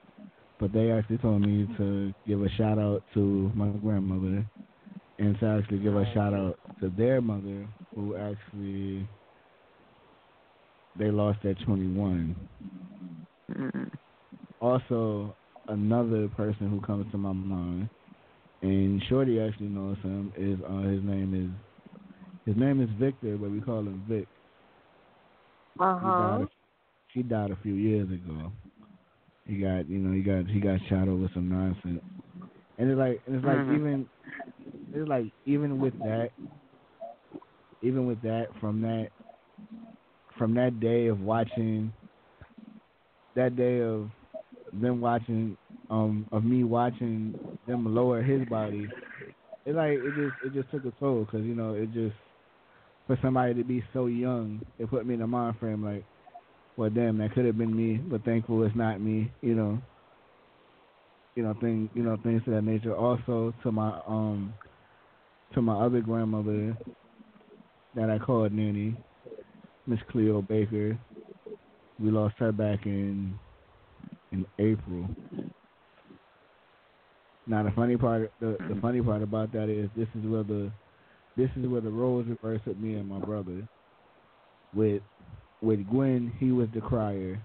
But they actually told me to give a shout out to my grandmother, and to actually give a shout out to their mother, who actually they lost at 21. Mm. Also, another person who comes to my mind, and Shorty actually knows him. Is uh, his name is his name is Victor, but we call him Vic. Uh He huh. died, a, he died a few years ago. He got you know he got he got shot over some nonsense, and it's like and it's like Mhm. even it's like even with that, even with that from that from that day of watching that day of them watching um of me watching them lower his body it like it just it just took a toll because you know it just for somebody to be so young it put me in a mind frame like well damn that could have been me but thankful it's not me you know. You know thing you know things of that nature. Also to my um to my other grandmother that I called nanny Miss Cleo Baker we lost her back in in April now the funny part, the the funny part about that is this is where the this is where the roles reversed with me and my brother. With with Gwen, he was the crier,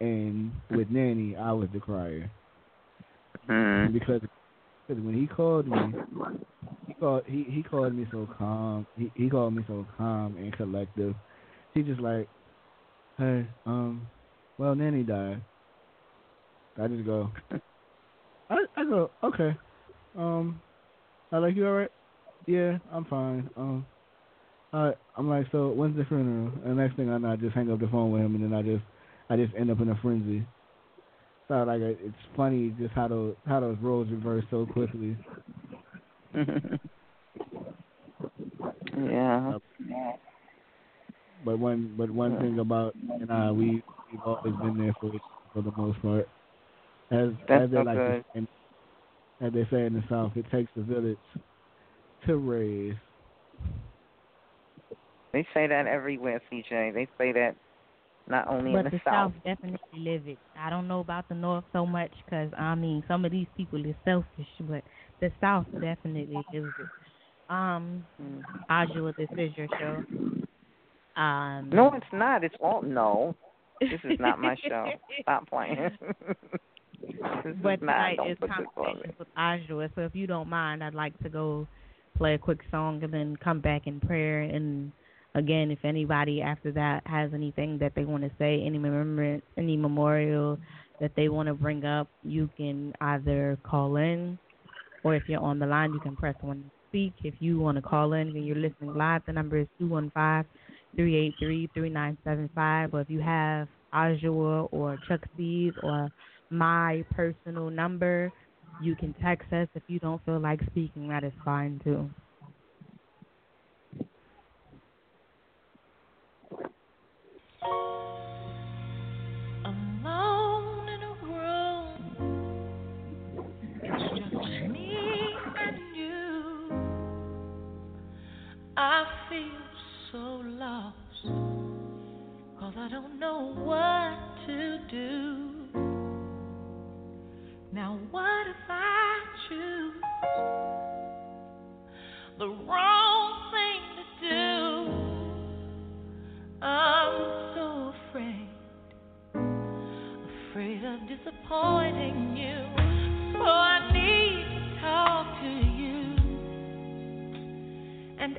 and with Nanny, I was the crier. Mm. Because because when he called me, he called he he called me so calm. He he called me so calm and collective. He just like, hey, um, well, Nanny died. I just go. I I go okay. Um, I like you all right? Yeah, I'm fine. Um, all right. I'm like, so when's the funeral? And the next thing I know, I just hang up the phone with him, and then I just I just end up in a frenzy. So like it's funny just how those how those roles reverse so quickly. yeah. But one but one thing about and I we we've always been there for for the most part. As That's as they so like good. As they say in the South, it takes a village to raise. They say that everywhere, CJ. They say that not only but in the, the South definitely live it. I don't know about the North so much because I mean some of these people are selfish, but the South definitely lives it. Um, Mm. Ajuwa, this is your show. Um, No, it's not. It's all no. This is not my show. Stop playing. this but tonight is put this on me. conversations with Ajuwa. So if you don't mind, I'd like to go play a quick song and then come back in prayer. And again, if anybody after that has anything that they want to say, any remembrance, any memorial that they want to bring up, you can either call in, or if you're on the line, you can press one to speak. If you want to call in and you're listening live, the number is two one five three eight three three nine seven five. Or if you have Ajuwa or Chuck C's or my personal number. You can text us if you don't feel like speaking. That is fine too. I feel so lost, cause I don't know what to do. Now, what if I choose the wrong thing to do? I'm so afraid afraid of disappointing you. So I need to talk to you and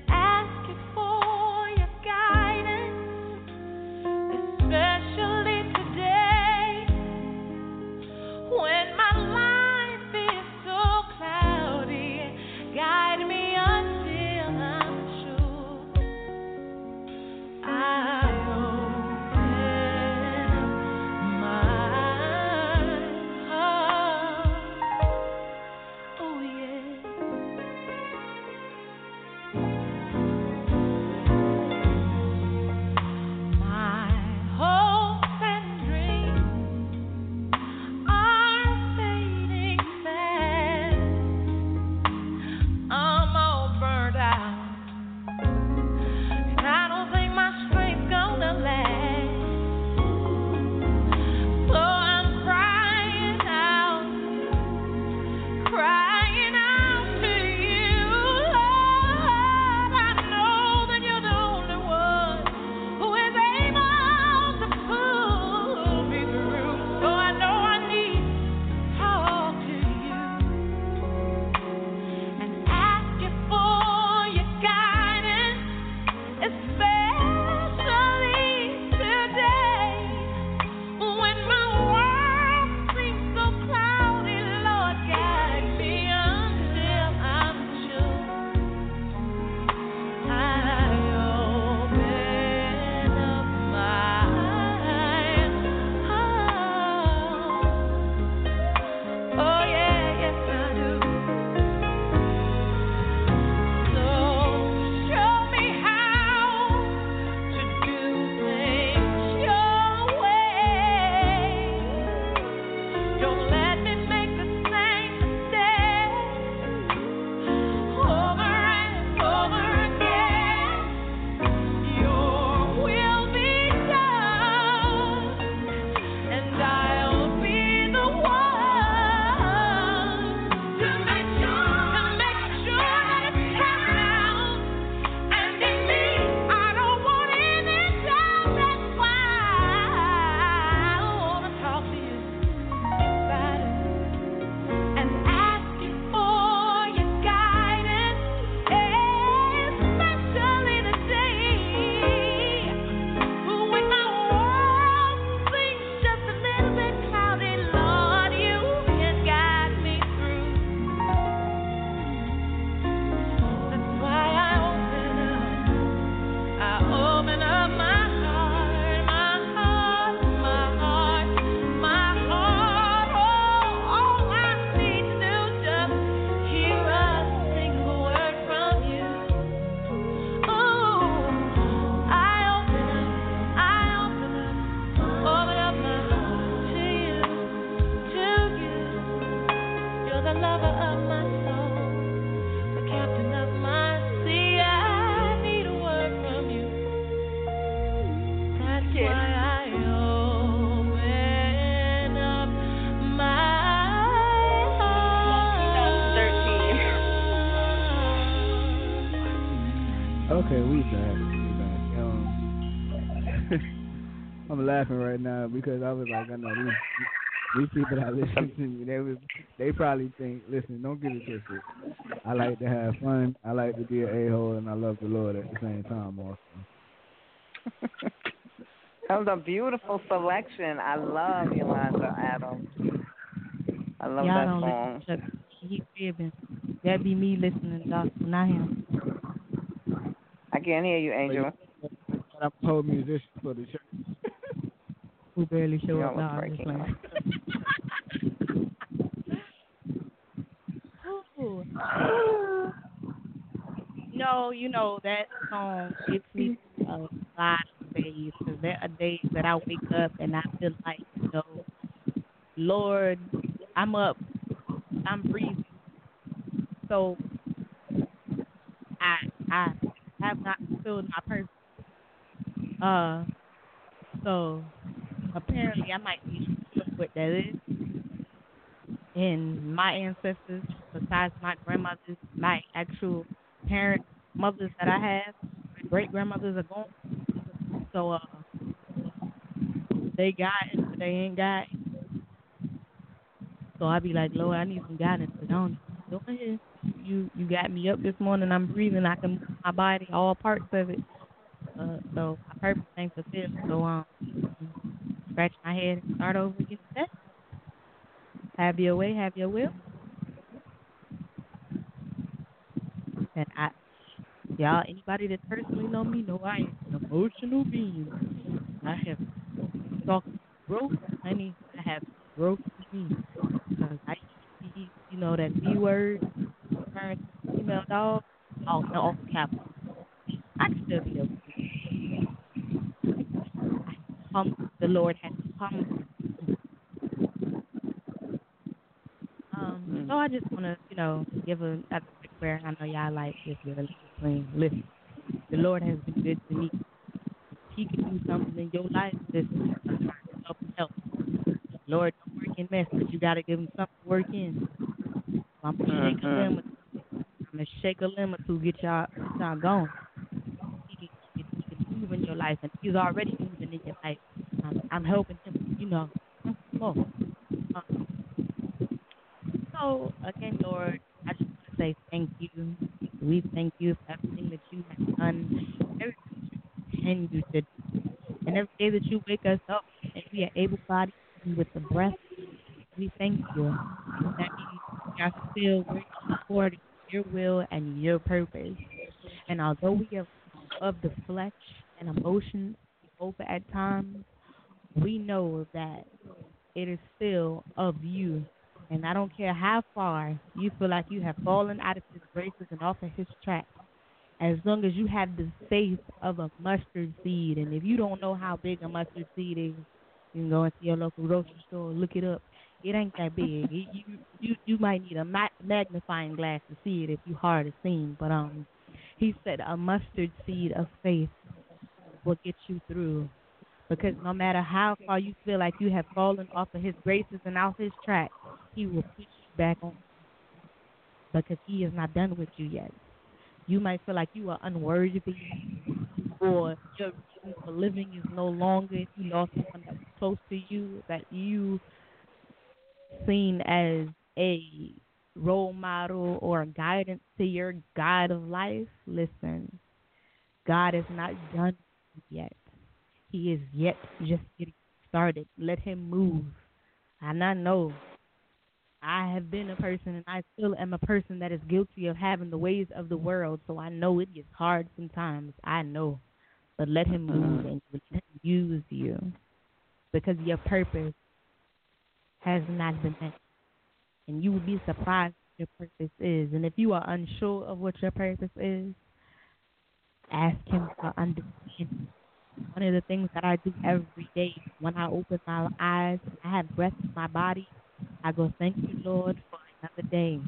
right because I was like, I know these these people that listen to me, they was they probably think, listen, don't get it twisted. I like to have fun. I like to be an a hole, and I love the Lord at the same time. Also, That was a beautiful selection. I love Yolanda Adams. I love Y'all that don't song. listen to He fibbing. That be me listening to gospel, not him. I can't hear you, Angel. but I'm a whole musician for the church. Who barely show Y'all up. was Nah, I'm just breaking No, you know that song gets me a lot of days. Cause there are days that I wake up and I feel like, you know, Lord, I'm up, I'm breathing. So I I have not fulfilled my purpose. Uh, so apparently I might be what that is. And my ancestors, besides my grandmothers, my actual parent mothers that I have, my great grandmothers are gone. So uh, they guidance, they ain't guiding. So I be like, Lord, I need some guidance, but don't go ahead. You you got me up this morning. I'm breathing. I can my body, all parts of it. Uh, so my purpose ain't fulfilled. So um, scratch my head and start over again. Have your way, have your will. And I, y'all, anybody that personally know me know I am an emotional being. I have talked growth, honey. I have growth me I used you know, that B word, parent, female dog, all no, all capital. I can still be okay. I hum, the Lord has humbled Um, so I just want to, you know, give a, a quick prayer. I know y'all like this really clean. Listen, the Lord has been good to me. He can do something in your life, listen, I'm trying to help help. Lord, don't work in mess, but you got to give him something to work in. So I'm gonna shake a Mhm. limb. or. I'm gonna shake a limb or two, get y'all, y'all going. He can, he can move in your life, and he's already moving in your life. I'm, helping him, you know. More. Um, so again, Lord, I just want to say thank you. We thank you for everything that you have done, everything you continue to do, and every day that you wake us up and we are able bodied and with the breath. We thank you. That means we are still working according to your will and your purpose. And although we are of the flesh and emotions over at times, we know that it is still of you. And I don't care how far you feel like you have fallen out of his graces and off of his track. As long as you have the faith of a mustard seed, and if you don't know how big a mustard seed is, you can go into your local grocery store, look it up. It ain't that big. You you you might need a ma- magnifying glass to see it if you hard to see. But um, he said a mustard seed of faith will get you through because no matter how far you feel like you have fallen off of his graces and off his track, he will put you back on because he is not done with you yet. You might feel like you are unworthy or your reason for living is no longer if you lost someone that was close to you that you seen as a role model or a guidance to your guide of life. Listen, God is not done yet. He is yet just getting started. Let him move. And I know I have been a person and I still am a person that is guilty of having the ways of the world, so I know it gets hard sometimes. I know. But let him mm-hmm. move and let him use you. Because your purpose has not been met. And you will be surprised what your purpose is. And if you are unsure of what your purpose is, ask him for understanding. One of the things that I do every day when I open my eyes, I have breath in my body. I go, Thank you, Lord, for another day.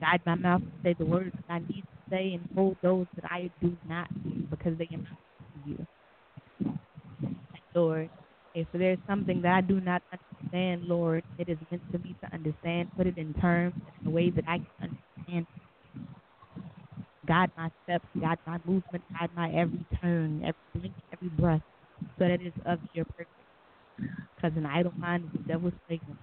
Guide my mouth to say the words that I need to say and hold those that I do not because they not to you. Lord, if there's something that I do not understand, Lord, it is meant for me to understand. Put it in terms in a way that I can understand. Guide my steps, guide my movement, guide my every turn, every blink, every breath, so that it's of your purpose. Because an idle mind is the devil's playground.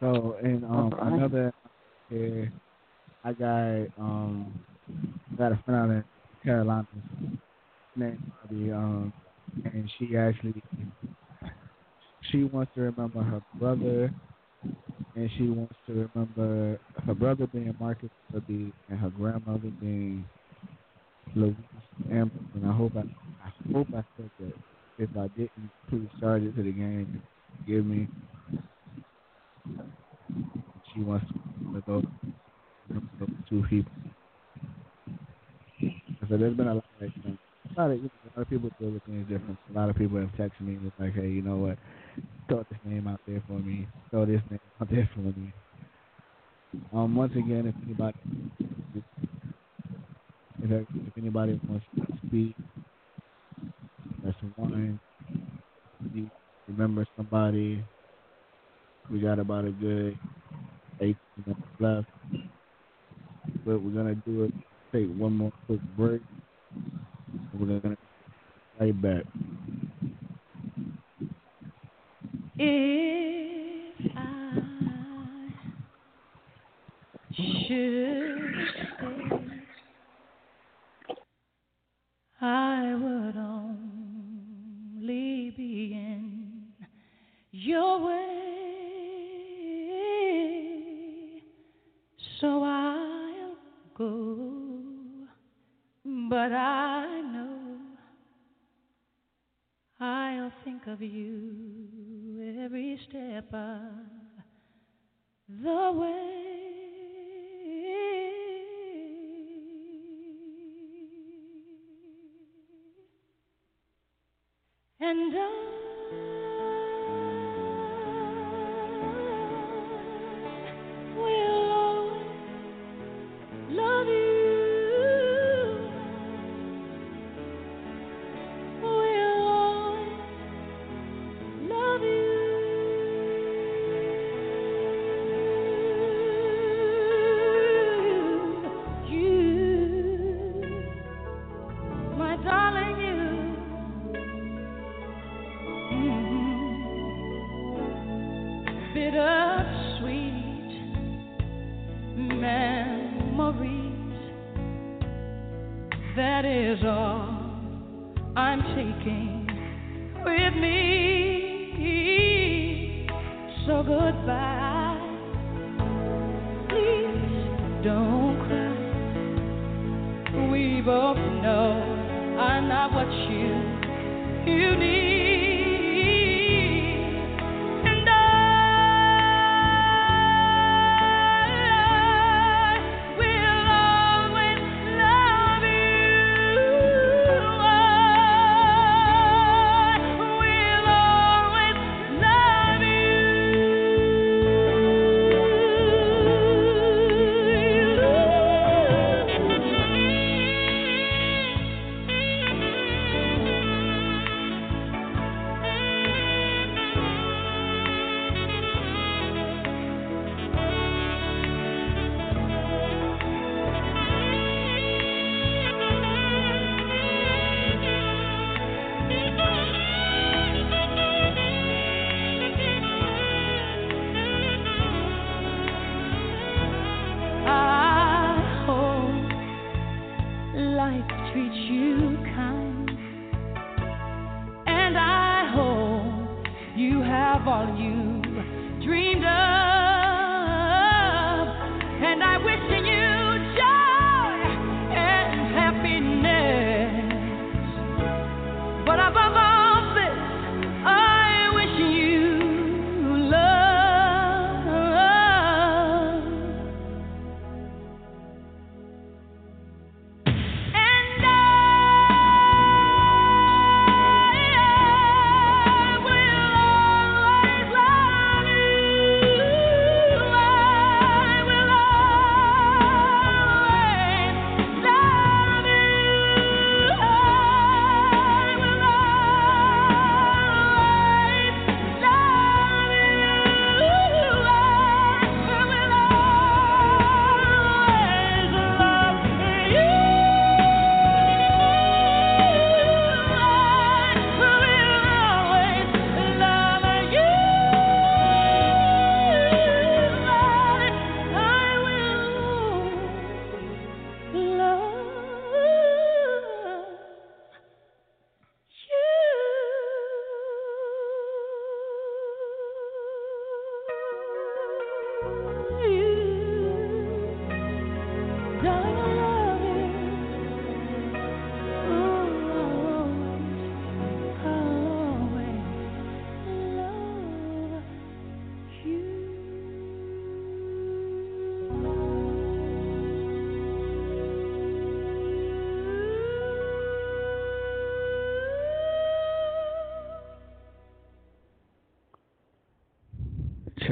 So and um I know that here, I got um got a friend out in Carolina named Bobby, um and she actually she wants to remember her brother and she wants to remember her brother being Marcus Kirby and her grandmother being Louise Amber and I hope I I hope I said that. If I didn't, please charge it to the game. Give me she wants to those two people. So there's been a lot of, know, a lot of, a lot of people deal with things different. A lot of people have texted me and like, hey, you know what? Throw this name out there for me. Throw this name out there for me. Um, once again, if anybody, if if anybody wants to speak, that's one. You remember somebody. We got about a good eight minutes left, but we're gonna do it. Take one more quick break. We're gonna right back. If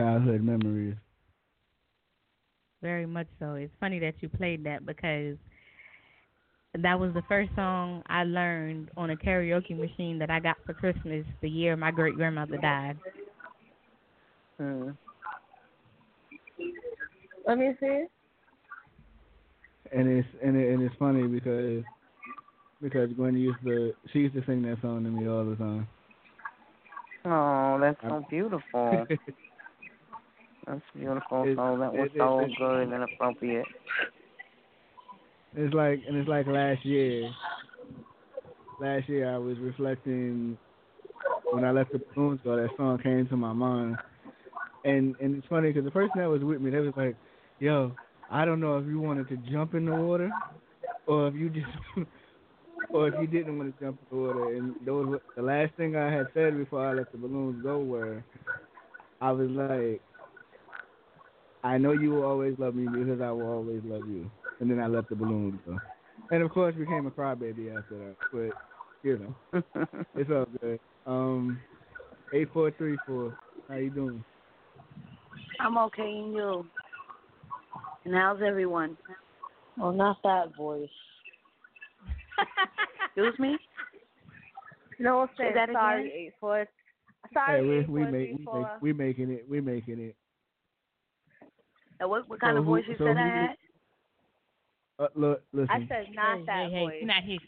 childhood memories. Very much so. It's funny that you played that because that was the first song I learned on a karaoke machine that I got for Christmas the year my great grandmother died. Mm. Let me see. And it's and it, and it's funny because because Gwen used to she used to sing that song to me all the time. Oh, that's so beautiful. That's beautiful. It- so that was it- so it- good and appropriate. It's like and it's like last year. Last year I was reflecting when I left the balloons go. That song came to my mind, and and it's funny because the person that was with me, they was like, "Yo, I don't know if you wanted to jump in the water, or if you just, or if you didn't want to jump in the water." And those the last thing I had said before I let the balloons go were, I was like, "I know you will always love me because I will always love you." And then I let the balloon go, and of course became a crybaby after that. But you know, it's all good. Um, eight four three four. How you doing? I'm okay, and you? And how's everyone? Oh, not that voice. Excuse me? No, Say say that sorry, again? eight four. Sorry, hey, we eight we make we make we making it. We're making it. Uh, what what kind So of who- voice you so said I had? Uh, look, listen. I said not hey, that hey, voice. hey, not here.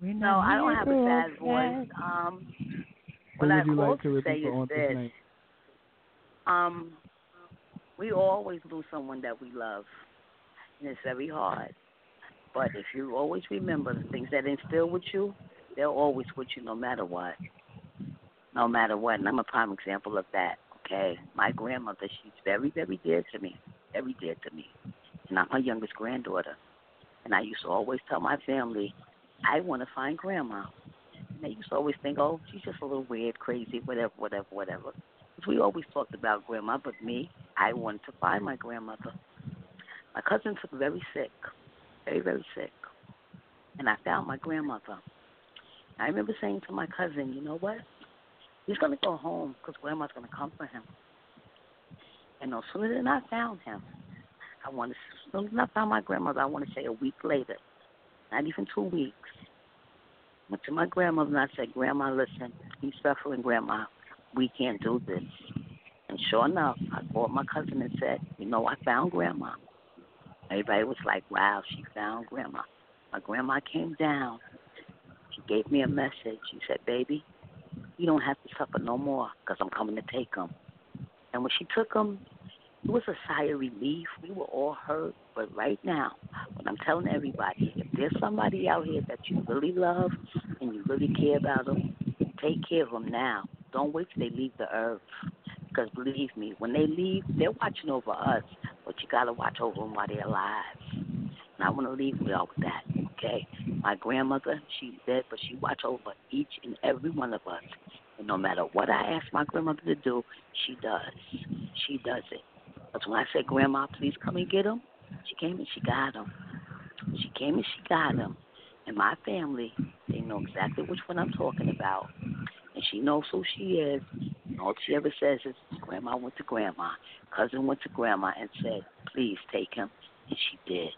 We're No, I don't have a sad voice. Um, Who what I would you like to to say repeat is on this. this night? Um, we always lose someone that we love, and it's very hard. But if you always remember the things that instill with you, they're always with you no matter what. No matter what. And I'm a prime example of that. Okay. My grandmother, she's very, very dear to me. Very dear to me. And I'm her youngest granddaughter. And I used to always tell my family, I want to find grandma. And they used to always think, oh, she's just a little weird, crazy, whatever, whatever, whatever. 'Cause we always talked about grandma, but me, I wanted to find my grandmother. My cousin took very sick, very, very sick. And I found my grandmother. I remember saying to my cousin, you know what? He's going to go home because grandma's going to come for him. And no sooner than I found him, I want to, as soon as I found my grandmother, I want to say a week later, not even two weeks, went to my grandmother and I said, Grandma, listen, he's suffering, Grandma. We can't do this. And sure enough, I called my cousin and said, You know, I found Grandma. Everybody was like, Wow, she found Grandma. My grandma came down. She gave me a message. She said, Baby, you don't have to suffer no more because I'm coming to take him. And when she took him, it was a sigh of relief. We were all hurt. But right now, what I'm telling everybody, if there's somebody out here that you really love and you really care about them, take care of them now. Don't wait till they leave the earth. Because believe me, when they leave, they're watching over us, but you got to watch over them while they're alive. I want to leave y'all with that, okay? My grandmother, she's dead, but she watch over each and every one of us. And no matter what I ask my grandmother to do, she does. She does it. Because when I said, Grandma, please come and get him, she came and she got him. She came and she got him. And my family, they know exactly which one I'm talking about. And she knows who she is. And all she ever says is, Grandma went to Grandma. Cousin went to Grandma and said, please take him. And she did.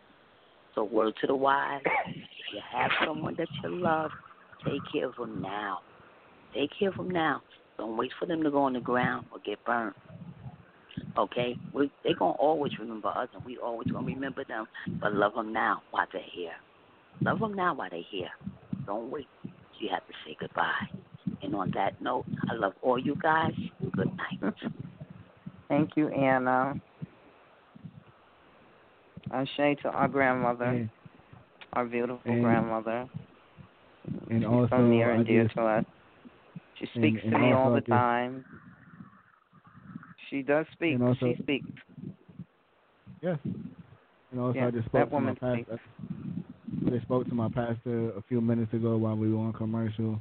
So word to the wise, if you have someone that you love, take care of them now. Take care of them now. Don't wait for them to go on the ground or get burned. Okay? They're going to always remember us, and we always going to remember them. But love them now while they're here. Love them now while they're here. Don't wait. You have to say goodbye. And on that note, I love all you guys. Good night. Thank you, Anna. Ashe to our grandmother, And, our beautiful and- grandmother. and She's also, so near and dear to us. She speaks and to me all the time. She does speak. Also- she speaks. Yes. And also, Yeah, I just that spoke to my woman pastor. I just spoke to my pastor a few minutes ago while we were on commercial.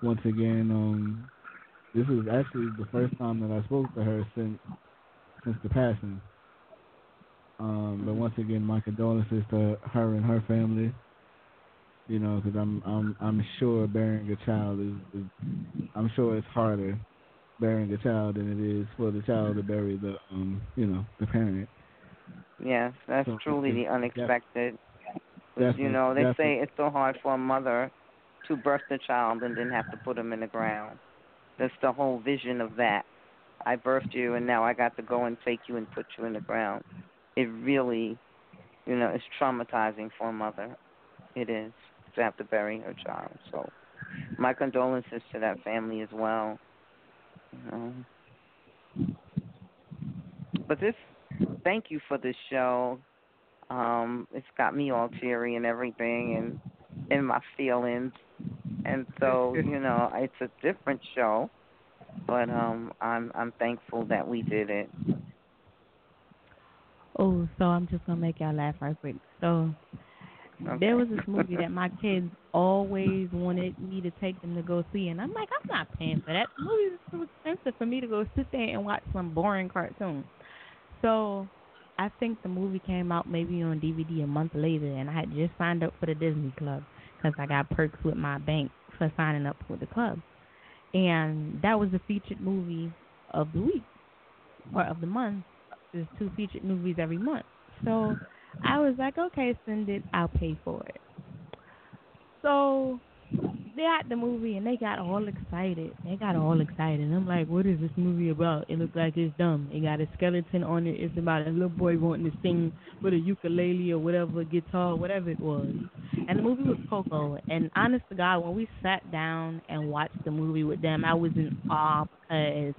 Once again, um, this is actually the first time that I spoke to her since since the passing. Um, but once again, my condolences to her and her family. You know, because I'm I'm I'm sure bearing a child is, is I'm sure it's harder bearing a child than it is for the child to bury the um you know the parent. Yes, that's So, truly the unexpected. Definitely, you know, they say it's so hard for a mother to birth the child and then have to put him in the ground. That's the whole vision of that. I birthed you and now I got to go and take you and put you in the ground. It really, you know, it's traumatizing for a mother. It is to have to bury her child. So, my condolences to that family as well. You know. But this, thank you for this show. Um, it's got me all teary and everything, and in my feelings. And so, you know, it's a different show, but um, I'm I'm thankful that we did it. Oh, so I'm just gonna make y'all laugh right quick. So there was this movie that my kids always wanted me to take them to go see, and I'm like, I'm not paying for that. The movie is too expensive for me to go sit there and watch some boring cartoon. So I think the movie came out maybe on DVD a month later, and I had just signed up for the Disney Club because I got perks with my bank for signing up for the club, and that was the featured movie of the week or of the month. There's two featured movies every month, so I was like, okay, send it, I'll pay for it. So they had the movie and they got all excited. They got all excited. And I'm like, what is this movie about? It looks like it's dumb. It got a skeleton on it. It's about a little boy wanting to sing with a ukulele or whatever, guitar, whatever it was. And the movie was Coco. And honest to God, when we sat down and watched the movie with them, I was in awe because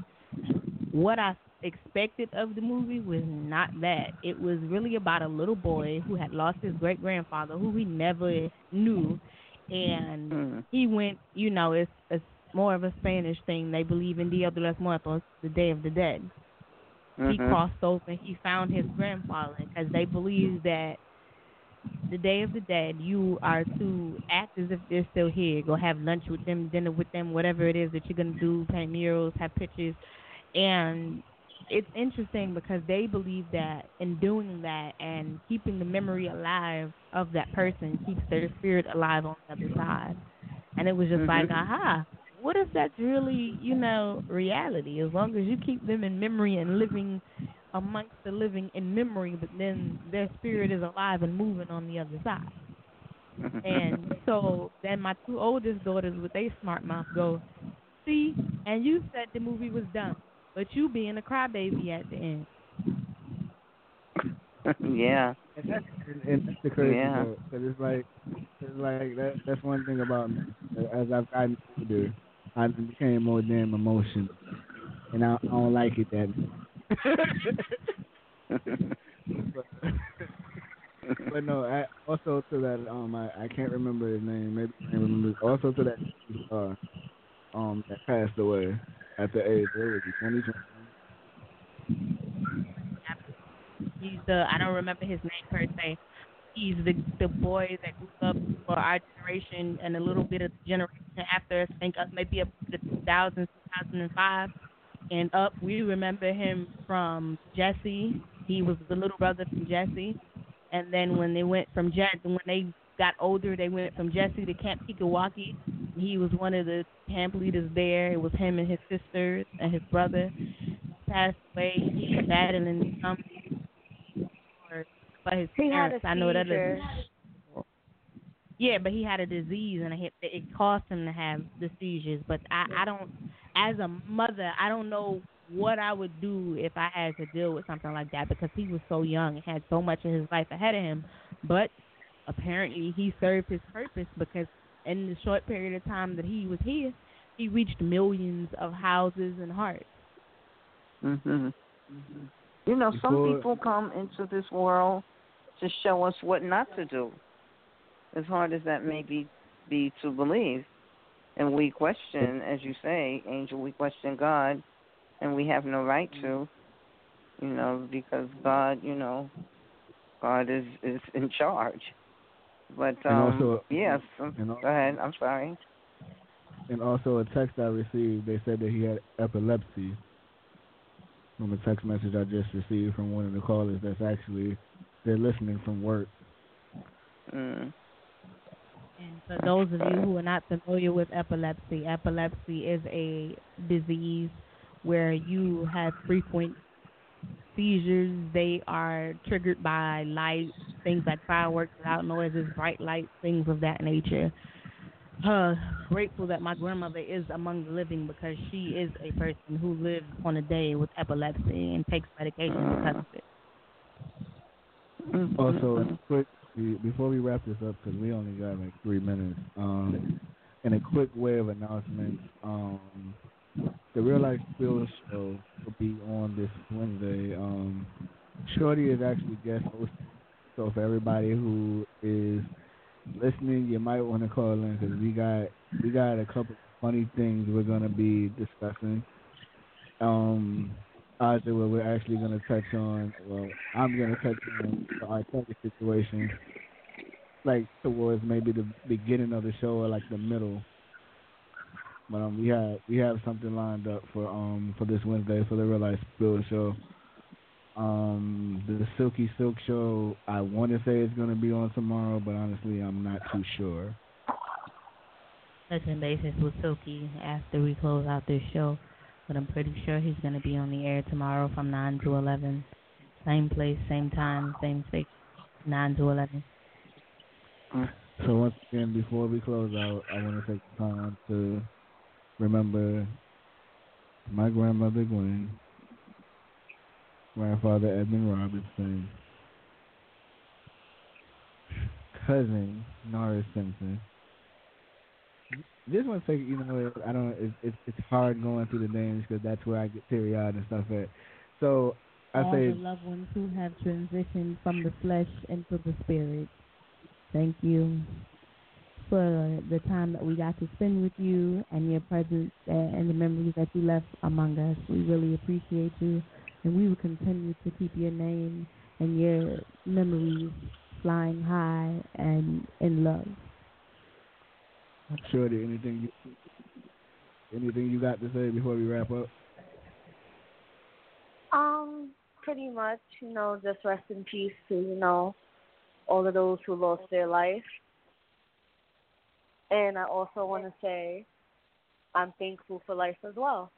what I expected of the movie was not that. It was really about a little boy who had lost his great grandfather, who he never knew, and he went. You know, it's it's more of a Spanish thing. They believe in Dia de los Muertos, the Day of the Dead. He Mhm. crossed over and he found his grandfather because they believe that the Day of the Dead, you are to act as if they're still here. Go have lunch with them, dinner with them, whatever it is that you're gonna do. Paint murals, have pictures, and it's interesting because they believe that in doing that and keeping the memory alive of that person keeps their spirit alive on the other side. And it was just Mhm. like, aha, what if that's really, you know, reality? As long as you keep them in memory and living amongst the living in memory, but then their spirit is alive and moving on the other side. And so then my two oldest daughters with their smart mouth go, See, and you said the movie was dumb, but you being a crybaby at the end. yeah. And that's, and, and that's the crazy Yeah. part. 'cause it's like, it's like that. That's one thing about me. As I've gotten older, I became more damn emotional, and I, I don't like it that. but, but no, I, also to that um, I, I can't remember his name. Maybe I can remember. Also to that uh, um, that passed away at the age what was he twenty twenty. He's the I don't remember his name per se. He's the the boy that grew up for our generation and a little bit of the generation after us. I think up maybe up to 2000, 2005 and up. We remember him from Jessie. He was the little brother from Jessie. And then when they went from Jessie, when they got older, they went from Jessie to Camp Kikiwaka. He was one of the camp leaders there. It was him and his sisters and his brother. Passed away. He was battling some for, for his He parents. I know that Yeah, but he had a disease and it, it caused him to have the seizures. But I, I don't, as a mother, I don't know what I would do if I had to deal with something like that because he was so young and had so much of his life ahead of him. But apparently, he served his purpose because in the short period of time that he was here, he reached millions of houses and hearts. Mhm. You know, some people come into this world to show us what not to do. As hard as that may be, be to believe, and we question, as you say, Angel, we question God, and we have no right to. You know, because God, you know, God is is in charge. But um, also- yes, um, and go ahead. I'm sorry. And also a text I received, they said that he had epilepsy. From a text message I just received from one of the callers that's actually they're listening from work. Mm. And for those of you who are not familiar with epilepsy, epilepsy is a disease where you have frequent seizures. They are triggered by light, things like fireworks, loud noises, bright lights, things of that nature. Uh, grateful that my grandmother is among the living because she is a person who lives on a day with epilepsy and takes medication because of it. Also, quick before we wrap this up, because we only got like three minutes. Um, in a quick way of announcement, um, the Real Life Spill show will be on this Wednesday. Um, Shorty is actually guest host, so for everybody who is listening, you might want to call in because we got we got a couple funny things we're gonna be discussing. Um, Aja, where we're actually gonna touch on. Well, I'm gonna touch on the. Kelly situation, like towards maybe the beginning of the show or like the middle. But um, we have we have something lined up for um for this Wednesday for the Real Life Spill show. Um, the Silky Silk show, I want to say it's gonna be on tomorrow, but honestly, I'm not too sure. touching basis with Silky after we close out this show, but I'm pretty sure he's going to be on the air tomorrow from 9 to 11. Same place, same time, same space, 9 to 11. So once again, before we close out, I want to take the time to remember my grandmother Gwen, grandfather Edmund Robinson, cousin Norris Simpson. This one take you know I don't it's it's, it's hard going through the names because that's where I get teary eyed and stuff at. So I All say the loved ones who have transitioned from the flesh into the spirit. Thank you for the time that we got to spend with you and your presence and and the memories that you left among us. We really appreciate you, and we will continue to keep your name and your memories flying high and in love. Shorty, anything you anything you got to say before we wrap up? Um, pretty much, you know, just rest in peace to, you know, all of those who lost their life. And I also want to say I'm thankful for life as well.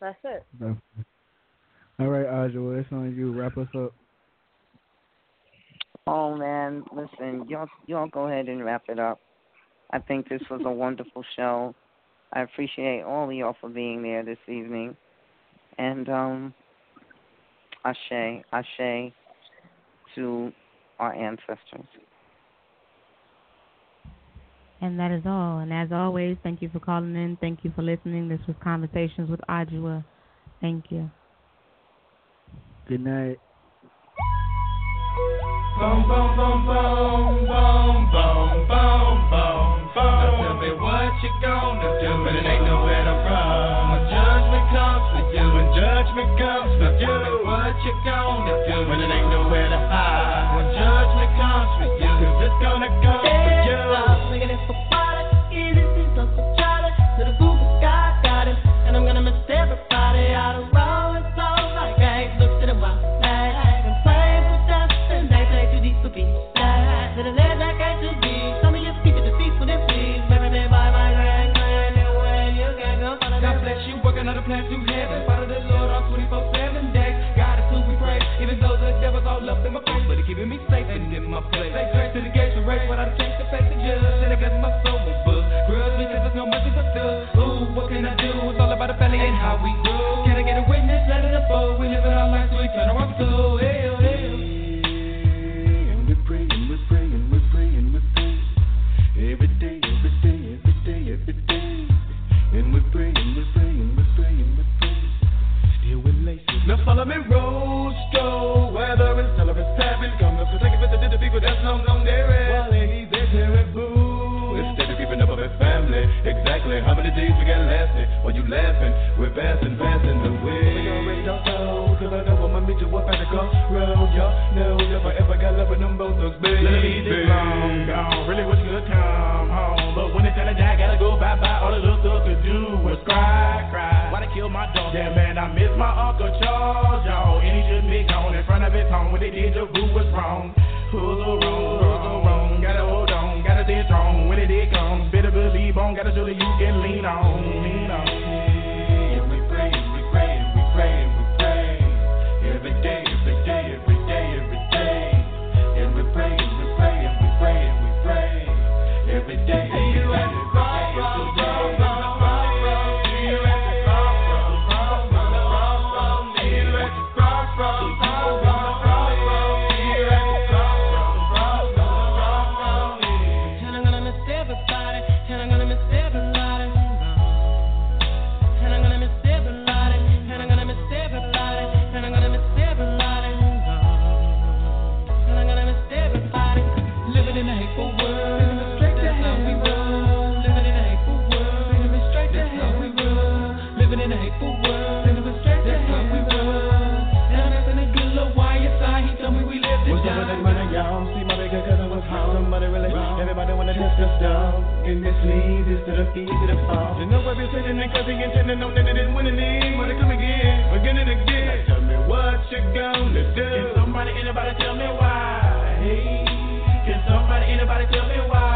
That's it. All right, Aja, well, it's on you. Wrap us up. Oh man, listen, y'all y'all go ahead and wrap it up. I think this was a wonderful show. I appreciate all of y'all for being there this evening. And um Ashe, Ashe to our ancestors. And that is all. And as always, thank you for calling in. Thank you for listening. This was Conversations with Ajuwa. Thank you. Good night. Boom, boom, boom, boom, boom, boom, boom, boom, boom. Now tell me what you gonna do when it ain't nowhere to run. When judgment comes for you, when judgment comes for you, tell me what you gonna do when it ain't nowhere to hide. When judgment comes for you, 'cause it's gonna come keeping the peace with them, please. Every day, by my grandma, and then when you can't go follow me safe and in my place. Grace to the gates of race, but I change the face. Of judge. And I got my soul days we got lasting? While you laughing, we're passing, passing the way. We already don't know, cause I know I'ma meet you up at the crossroad. Y'all know if I ever got love with them both thugs, baby. Let me this long gone. Really wish you could come home. But when it's time to die, gotta go bye bye. All the little stuff could do was cry, cry. Why they kill my dog? Yeah, man, I miss my Uncle Charles, y'all. And he should be gone in front of his home. When they did, the boo was wrong. Who's so wrong? Strong. When it did come, better believe on. Gotta show that you can lean on, lean on. Everybody wanna test us down. And this leads us to the feet to the fall. You know I've been sitting and cussing and telling them that it is winning it. Wanna come again, again and again. Now tell me what you gonna do. Can somebody, anybody tell me why? Hey, can somebody, anybody tell me why?